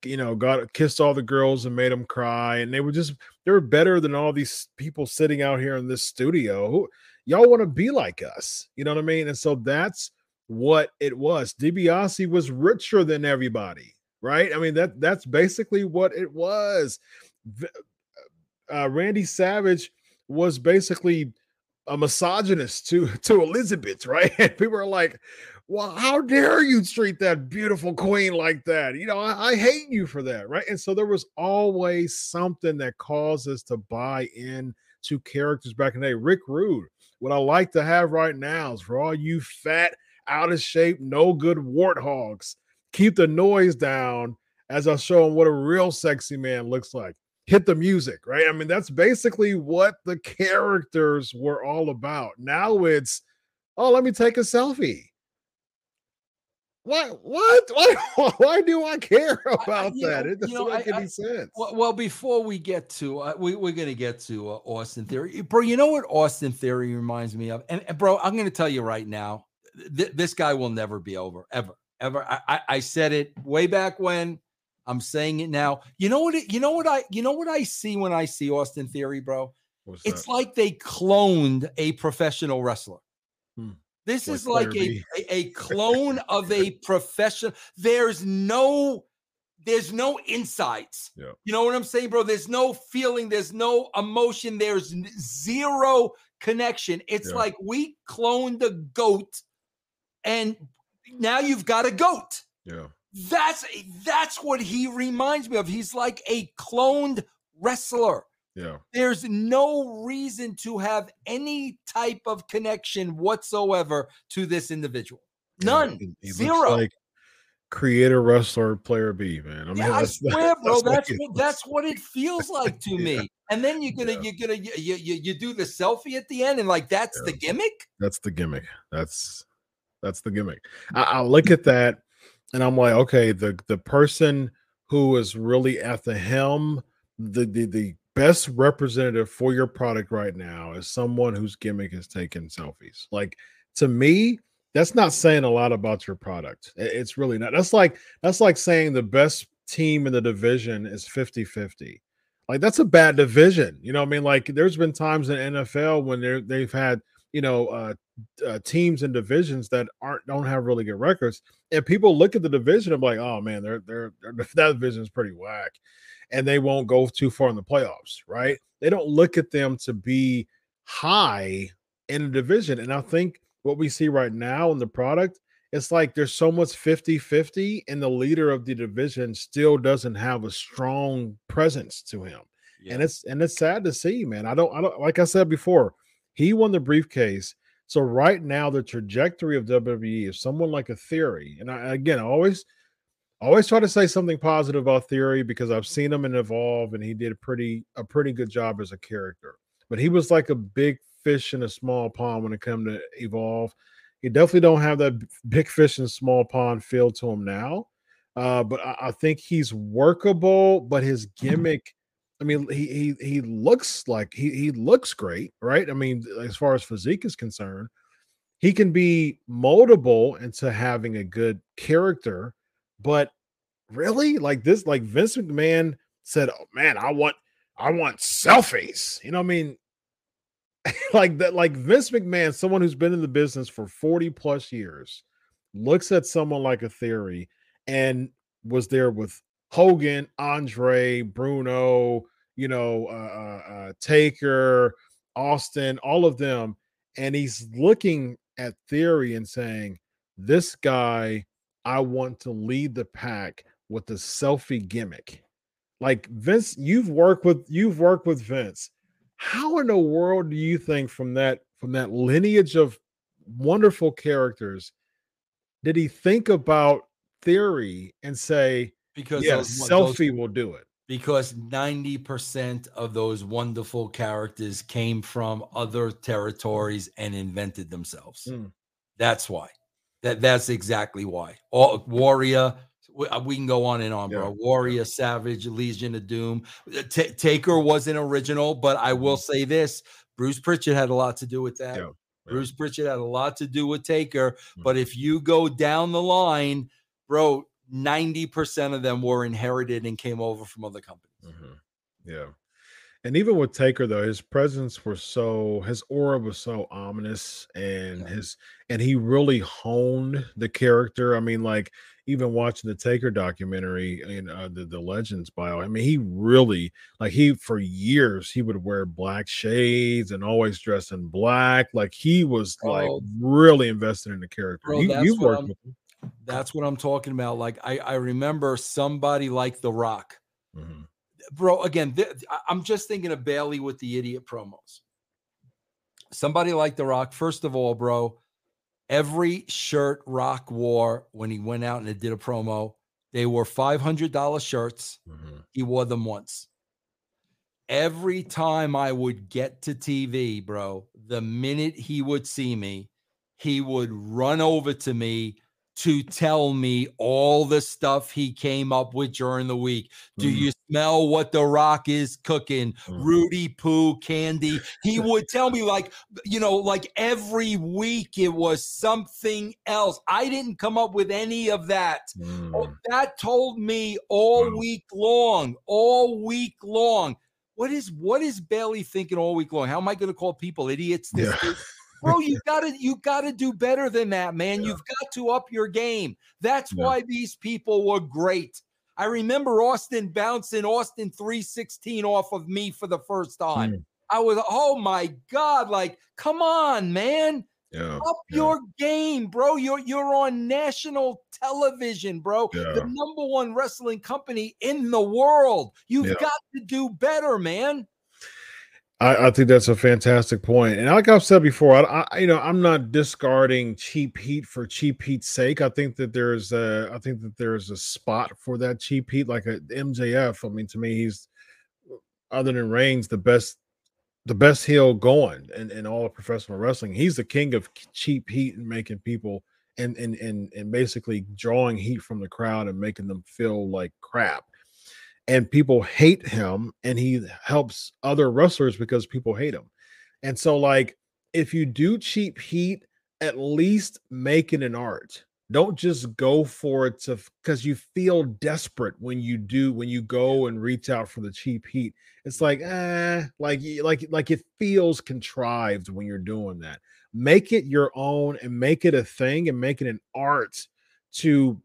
you know, got kissed all the girls and made them cry. And they were just they were better than all these people sitting out here in this studio. Who y'all want to be like us? You know what I mean? And so that's what it was. DiBiase was richer than everybody, right? I mean, that that's basically what it was. Uh, Randy Savage was basically a misogynist to [LAUGHS] to Elizabeth, right? And people are like, "Well, how dare you treat that beautiful queen like that?" You know, I, I hate you for that, right? And so there was always something that caused us to buy in to characters back in the day. Rick Rude. What I like to have right now is for all you fat, out of shape, no good warthogs, keep the noise down as I show them what a real sexy man looks like hit the music, right? I mean, that's basically what the characters were all about. Now it's, oh, let me take a selfie. What? What? [LAUGHS] Why, why do I care about I, that? Know, it doesn't you know, make I, any sense. Well, well, before we get to, uh, we, we're going to get to uh, Austin Theory, bro. You know what Austin Theory reminds me of, and, and bro, I'm going to tell you right now, th- this guy will never be over, ever, ever. I, I, I said it way back when I'm saying it now. You know what? It, you know what I? You know what I see when I see Austin Theory, bro? What's it's that? like they cloned a professional wrestler. Hmm. This like is like a, a, a [LAUGHS] clone of a professional. There's no there's no insights. Yeah. You know what I'm saying, bro? There's no feeling, there's no emotion, there's zero connection. It's yeah. like we cloned a goat and now you've got a goat. Yeah. That's that's what he reminds me of. He's like a cloned wrestler. Yeah. There's no reason to have any type of connection whatsoever to this individual. None. Yeah, he, he Zero. Like creator wrestler player B, man. I mean, yeah, I [LAUGHS] swear, bro. That's, that's what, that's what it feels like to me. And then you're gonna yeah. you're gonna you, you you do the selfie at the end, and like that's the gimmick. That's the gimmick. That's that's the gimmick. I, I look at that and I'm like, okay, the the person who is really at the helm, the the the best representative for your product right now is someone whose gimmick is taking selfies. Like to me, that's not saying a lot about your product. It's really not. That's like that's like saying the best team in the division is 50-50. Like that's a bad division. You know I mean? Like there's been times in NFL when they they've had you know uh, uh, teams and divisions that aren't don't have really good records, and people look at the division and be like, oh man, they're, they're they're [LAUGHS] that division is pretty whack, and they won't go too far in the playoffs, right? They don't look at them to be high in the division, and I think what we see right now in the product it's like there's so much 50-50 and the leader of the division still doesn't have a strong presence to him yeah. and it's and it's sad to see man i don't i don't like i said before he won the briefcase. So right now, the trajectory of WWE is someone like a Theory, and I, again, I always, always try to say something positive about Theory because I've seen him in Evolve, and he did a pretty, a pretty good job as a character. But he was like a big fish in a small pond when it came to Evolve. He definitely don't have that big fish in small pond feel to him now. Uh, but I, I think he's workable, but his gimmick I mean, he he he looks like he he looks great, right? I mean, as far as physique is concerned, he can be moldable into having a good character, but really, like this, like Vince McMahon said, "Oh man, I want I want selfies." You know, I mean, [LAUGHS] like that, like Vince McMahon, someone who's been in the business for forty plus years, looks at someone like a Theory and was there with Hogan, Andre, Bruno, you know, uh, uh, uh, Taker, Austin, all of them. And he's looking at Theory and saying, This guy, I want to lead the pack with the selfie gimmick. Like Vince, you've worked with you've worked with Vince. How in the world do you think from that from that lineage of wonderful characters did he think about theory and say, because yes, those, selfie those, will do it. Because 90% of those wonderful characters came from other territories and invented themselves. Mm. That's why. That that's exactly why. All warrior, we, uh, can go on and on, yeah. bro. Warrior, Savage, Legion of Doom. Uh, T- Taker was an original, but I will mm. say this: Bruce Pritchard had a lot to do with that. Yeah. Bruce Pritchard had a lot to do with Taker, Mm-hmm. but if you go down the line, bro, 90% of them were inherited and came over from other companies. Mhm. Yeah. And even with Taker though, his presence was so his aura was so ominous and Yeah. his and he really honed the character. I mean, like even watching the Taker documentary and uh, the the Legends bio, I mean, he really like he for years he would wear black shades and always dress in black. Like he was like really invested in the character. Bro, you, that's you've worked I'm- with him. That's what I'm talking about. Like I, I remember somebody like The Rock. Mhm. bro again th- i'm just thinking of bayley with the idiot promos somebody like the rock first of all bro every shirt rock wore when he went out and did a promo they were $500 shirts Mhm. he wore them once every time i would get to tv bro the minute he would see me he would run over to me to tell me all the stuff he came up with during the week do Mhm. you smell what the rock is cooking? Mhm. Rudy Poo candy. He [LAUGHS] would tell me, like, you know, like every week it was something else. I didn't come up with any of that. Oh, Mm. that told me all Wow. week long, all week long. What is what is Bayley thinking all week long? How am I going to call people idiots this Yeah. [LAUGHS] Bro, you gotta you gotta do better than that, man. Yeah. You've got to up your game. That's Yeah. why these people were great. I remember Austin bouncing Austin 316 off of me for the first time. Mm. I was, oh my God, like, come on, man. Yeah. Up yeah. your game, bro. You're you're on national television, bro. Yeah. The number one wrestling company in the world. You've got to do better, man. I, I think that's a fantastic point. And like I've said before, I, I you know I'm not discarding cheap heat for cheap heat's sake. I think that there's a I think that there's a spot for that cheap heat, like a MJF. I mean, to me, he's other than Reigns the best the best heel going in, in all of professional wrestling. He's the king of cheap heat and making people and and and and basically drawing heat from the crowd and making them feel like crap and people hate him and he helps other wrestlers because people hate him. And so like if you do cheap heat at least make it an art. Don't just go for it to because you feel desperate when you do when you go and reach out for the cheap heat. It's like eh, like like like it feels contrived when you're doing that. Make it your own and make it a thing and make it an art to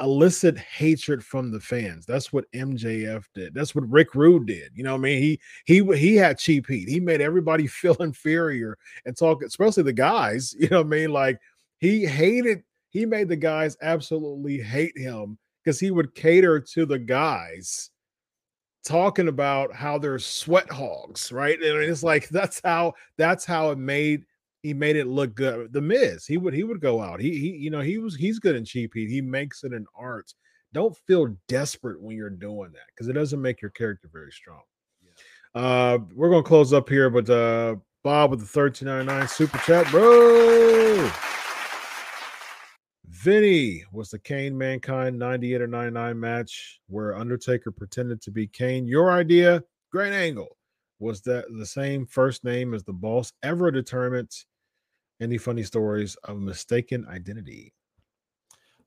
elicit hatred from the fans. That's what MJF did. That's what Rick Rude did. You know, what I mean, he he he had cheap heat. He made everybody [LAUGHS] feel inferior and talk, especially the guys. [LAUGHS] You know, what I mean, like he hated. He made the guys absolutely hate him because he would cater to the guys talking about how they're sweat hogs, right? And it's like that's how that's how it made he made it look good. The Miz, he would he would go out. He he you know he was he's good in cheap heat. He makes it an art. Don't feel desperate when you're doing that because it doesn't make your character very strong. Yeah. Uh, we're gonna close up here, but uh, Bob with the thirteen ninety nine super chat, bro. Vinny was the Kane Mankind 98 or 99 match where Undertaker pretended to be Kane. Your idea, great angle. Was that the same first name as the boss ever determined? Any funny stories of mistaken identity?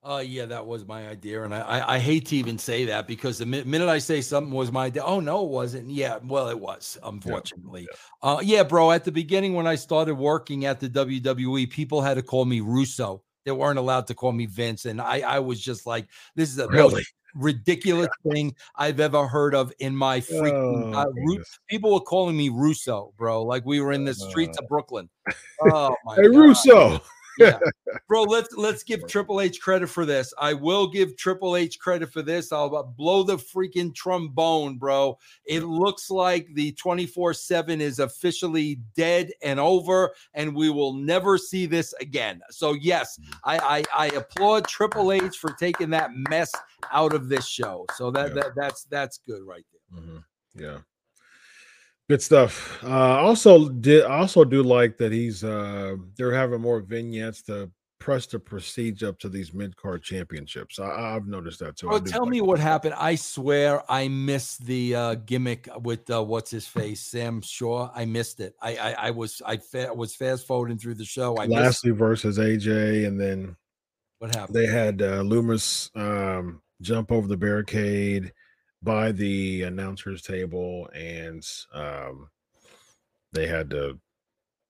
Uh, yeah, that was my idea, and I, I, I hate to even say that because the mi- minute I say something was my idea, oh no, it wasn't. Yeah, well, it was, unfortunately. Uh, yeah, bro. At the beginning, when I started working at the WWE, people had to call me Russo. They weren't allowed to call me Vince, and I, I was just like, this is the most Really? ridiculous thing I've ever heard of in my freaking. Oh, uh, Ru- people were calling me Russo, bro. Like we were in the streets of Brooklyn. [LAUGHS] Oh my Hey, God Russo. Yeah. Bro, let's let's give Triple H credit for this. I will give Triple H credit for this. I'll uh, blow the freaking trombone, bro. It looks like the 24/7 is officially dead and over, and we will never see this again. So yes, I I, I applaud Triple H for taking that mess out of this show. So that, Yeah. that that's that's good right there. Mhm. Yeah. Good stuff. Uh also did I also do like that he's uh they're having more vignettes to press the prestige up to these mid card championships. I, have noticed that too. Well, tell like me what happened. I swear I missed the uh, gimmick with uh, what's his face, Sam Shaw. I missed it. I I, I was I fa- was fast forwarding through the show. I Lashley versus AJ, and then what happened? They had uh, Lumis um, jump over the barricade by the announcers table, and um, they had to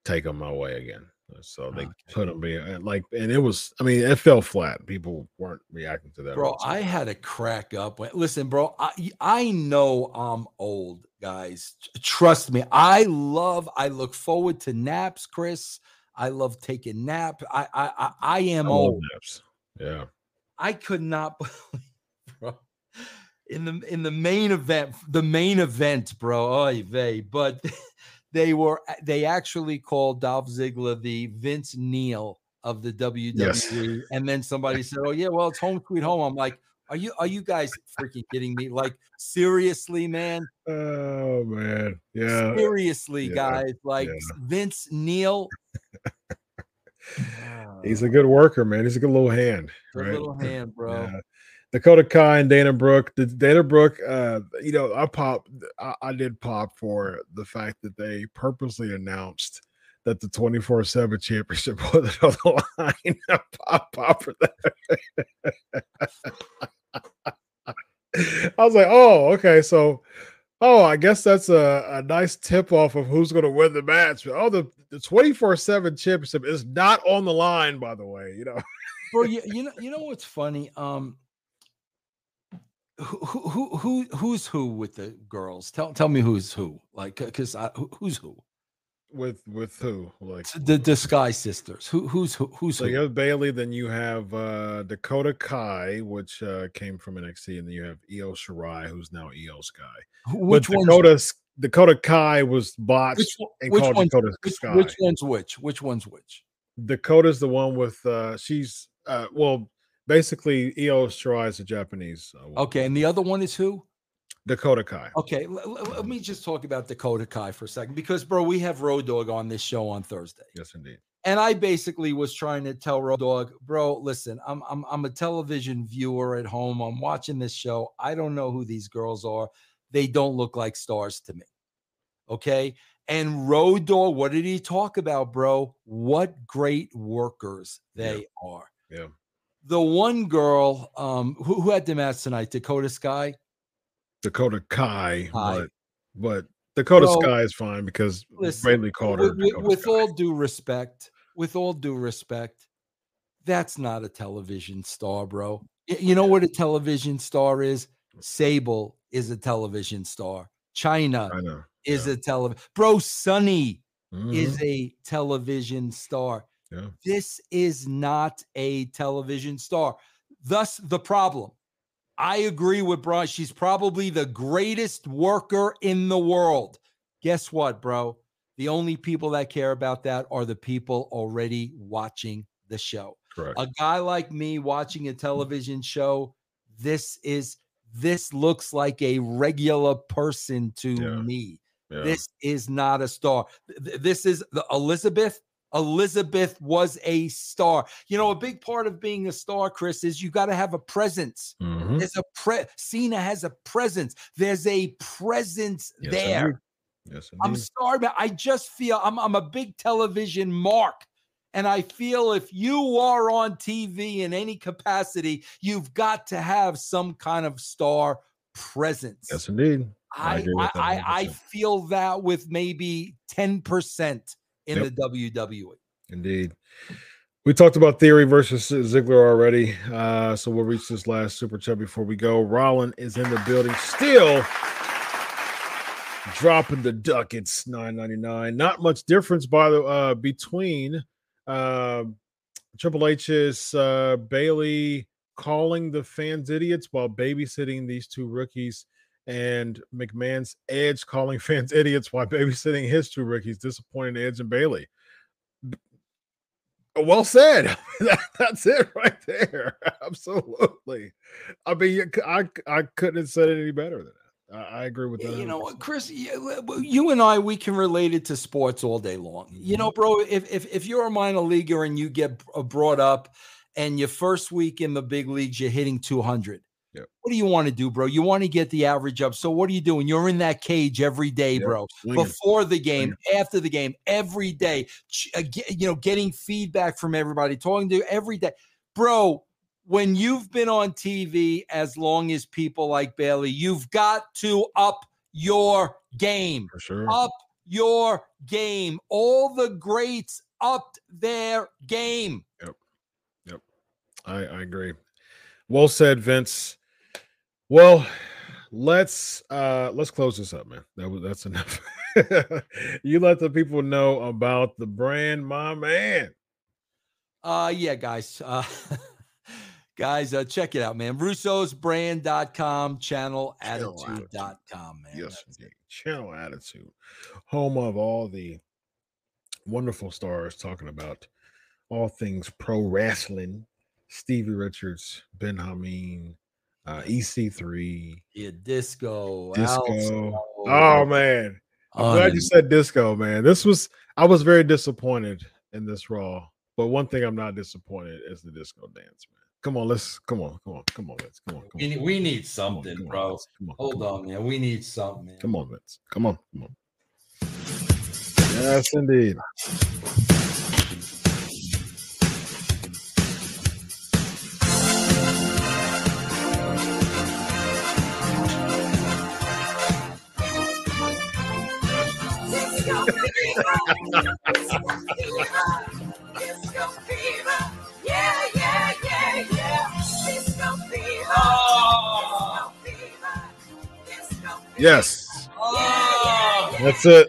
take them away again. So they okay. put them be uh, like, and it was. I mean, it fell flat. People weren't reacting to that. Bro, I had a crack up. When, listen, bro, I I know I'm old, guys. Trust me. I love. I look forward to naps, Chris. I love taking nap. I I I, I am I old. Naps. Yeah. I could not [LAUGHS] believe. In the in the main event, the main event, bro. Oy vey. But [LAUGHS] they were they actually called Dolph Ziggler the Vince Neil of the WWE. Yes. And then somebody said, "Oh yeah, well it's home sweet home." I'm like, "Are you are you guys freaking kidding me? Like seriously, man?" Oh man, yeah. Seriously, yeah. guys, like yeah. Vince Neil. [LAUGHS] He's a good worker, man. He's a good little hand. Right? little hand, bro. Yeah. Dakota Kai and Dana Brooke. The Dana Brooke, uh, you know, I pop, I, I, did pop for the fact that they purposely announced that the 24 7 championship [LAUGHS] was on the line. [LAUGHS] pop, pop for that. [LAUGHS] I was like, oh, okay. So, oh, I guess that's a, a nice tip off of who's going to win the match. Oh, the, the 24 7 championship is not on the line, by the way, you know. Bro, you, you know, you know what's funny? Um, who, who who who's who with the girls? Tell tell me who's who. Like, because who's who? With with who? Like the the Sky Sisters. Who who's who? Who's so who? you have Bayley. then you have uh Dakota Kai, which uh came from NXT, and then you have Io Shirai, who's now Iyo Sky. Which one? Dakota Dakota Kai was botched which, and which called one's, Dakota which, Sky. Which one's which? Which one's which? Dakota's the one with uh she's uh well basically Io Shirai is a Japanese. Uh, okay, and the other one is who? Dakota Kai. Okay, l- l- let me just talk about Dakota Kai for a second because, bro, we have Road Dog on this show on Thursday. Yes, indeed. And I basically was trying to tell Road Dog, bro, listen, I'm I'm I'm a television viewer at home. I'm watching this show. I don't know who these girls are. They don't look like stars to me. Okay. And Road Dog, what did he talk about, bro? What great workers they yeah. are. Yeah the one girl um, who, who had the match tonight, Dakota Sky. Dakota Kai, but but Dakota Bro, Sky is fine because listen, called her. With, with all due respect, with all due respect, that's not a television star, bro. You know what a television star is? Sable is a television star. Chyna is yeah. a television. Bro, Sunny mm-hmm. is a television star. Yeah. This is not a television star. Thus, the problem. I agree with Brian. She's probably the greatest worker in the world. Guess what, bro? The only people that care about that are the people already watching the show. Correct. A guy like me watching a television show, this is this looks like a regular person to yeah. me. Yeah. This is not a star. This is the Elizabeth Elizabeth was a star. You know, a big part of being a star, Chris, is you got to have a presence. Mm-hmm. There's a pre Cena has a presence. There's a presence yes, there. Yes, I'm sorry, but I just feel I'm I'm a big television mark. And I feel if you are on TV in any capacity, you've got to have some kind of star presence. Yes, indeed. I I, I, I feel that with maybe 10% in yep. the WWE. Indeed. We talked about Theory versus Ziggler already. Uh, so we'll reach this last super chat before we go. Rollin is in the building still dropping the ducats 9.99 not much difference by the uh between uh triple h's uh bayley calling the fans idiots while babysitting these two rookies and McMahon's Edge calling [LAUGHS] fans idiots while babysitting his two rookies, disappointing Edge and Bayley. Well said. [LAUGHS] that's it right there. [LAUGHS] Absolutely. I mean, I I couldn't have said it any better than that. I, I agree with that. You know 100%. what, Chris? You, you and I, we can relate it to sports all day long. You Mm-hmm. know, bro. If if if you're a minor leaguer and you get uh, brought up, and your first week in the big leagues, you're hitting 200. Yep. What do you want to do, bro? You want to get the average up. So what are you doing? You're in that cage every day, Yep. bro. Swinging. Before the game, after the game, every day. Uh, You know, getting feedback from everybody, talking to you every day, bro. When you've been on TV as long as people like Bayley, you've got to up your game. for sure. Up your game. All the greats upped their game. Yep. Yep. I, I agree. Well said, Vince. Well, let's uh let's close this up, man. That was that's [LAUGHS] enough. you let the people know about the brand, my man. Uh yeah, guys. Uh [LAUGHS] guys, uh check it out, man. Russo's brand.com, channel Channel attitude.com, man. Yes. Channel Attitude, home of all the wonderful stars talking about all things pro wrestling. Stevie Richards, Ben Hameen, uh, EC3, Yeah, disco. Disco. Oh man, I'm glad you said disco, man. This was I was very disappointed in this Raw, but one thing I'm not disappointed is the disco dance, man. Come on, let's come on, come on, come on, Vince. Come on, come we on. need, we need come on, something, come bro. Vince. Come on, Hold come on, on, man. We need something, man. Come on, Vince. Come on, come on. Yes, indeed. Yes, Oh, that's it.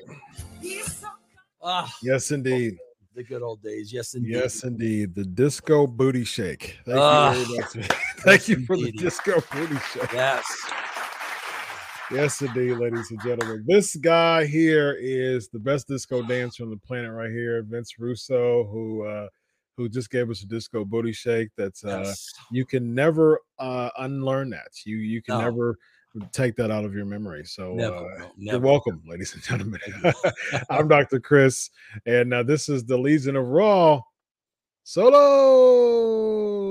Ah, Yes, indeed. the good old days. Yes, indeed. Yes, indeed. The disco booty shake. Thank Ah. you very much. [LAUGHS] Thank you for the disco booty shake. Yes. Yes, indeed, ladies and gentlemen. This guy here is the best disco dancer on the planet, right here, Vince Russo, who uh, who just gave us a disco booty shake. That's uh, yes. you can never uh, unlearn that. You you can No. never take that out of your memory. So Never, uh, bro, you're welcome, ladies and gentlemen. [LAUGHS] I'm Dr. Chris, and uh, this is the Legion of Raw solo.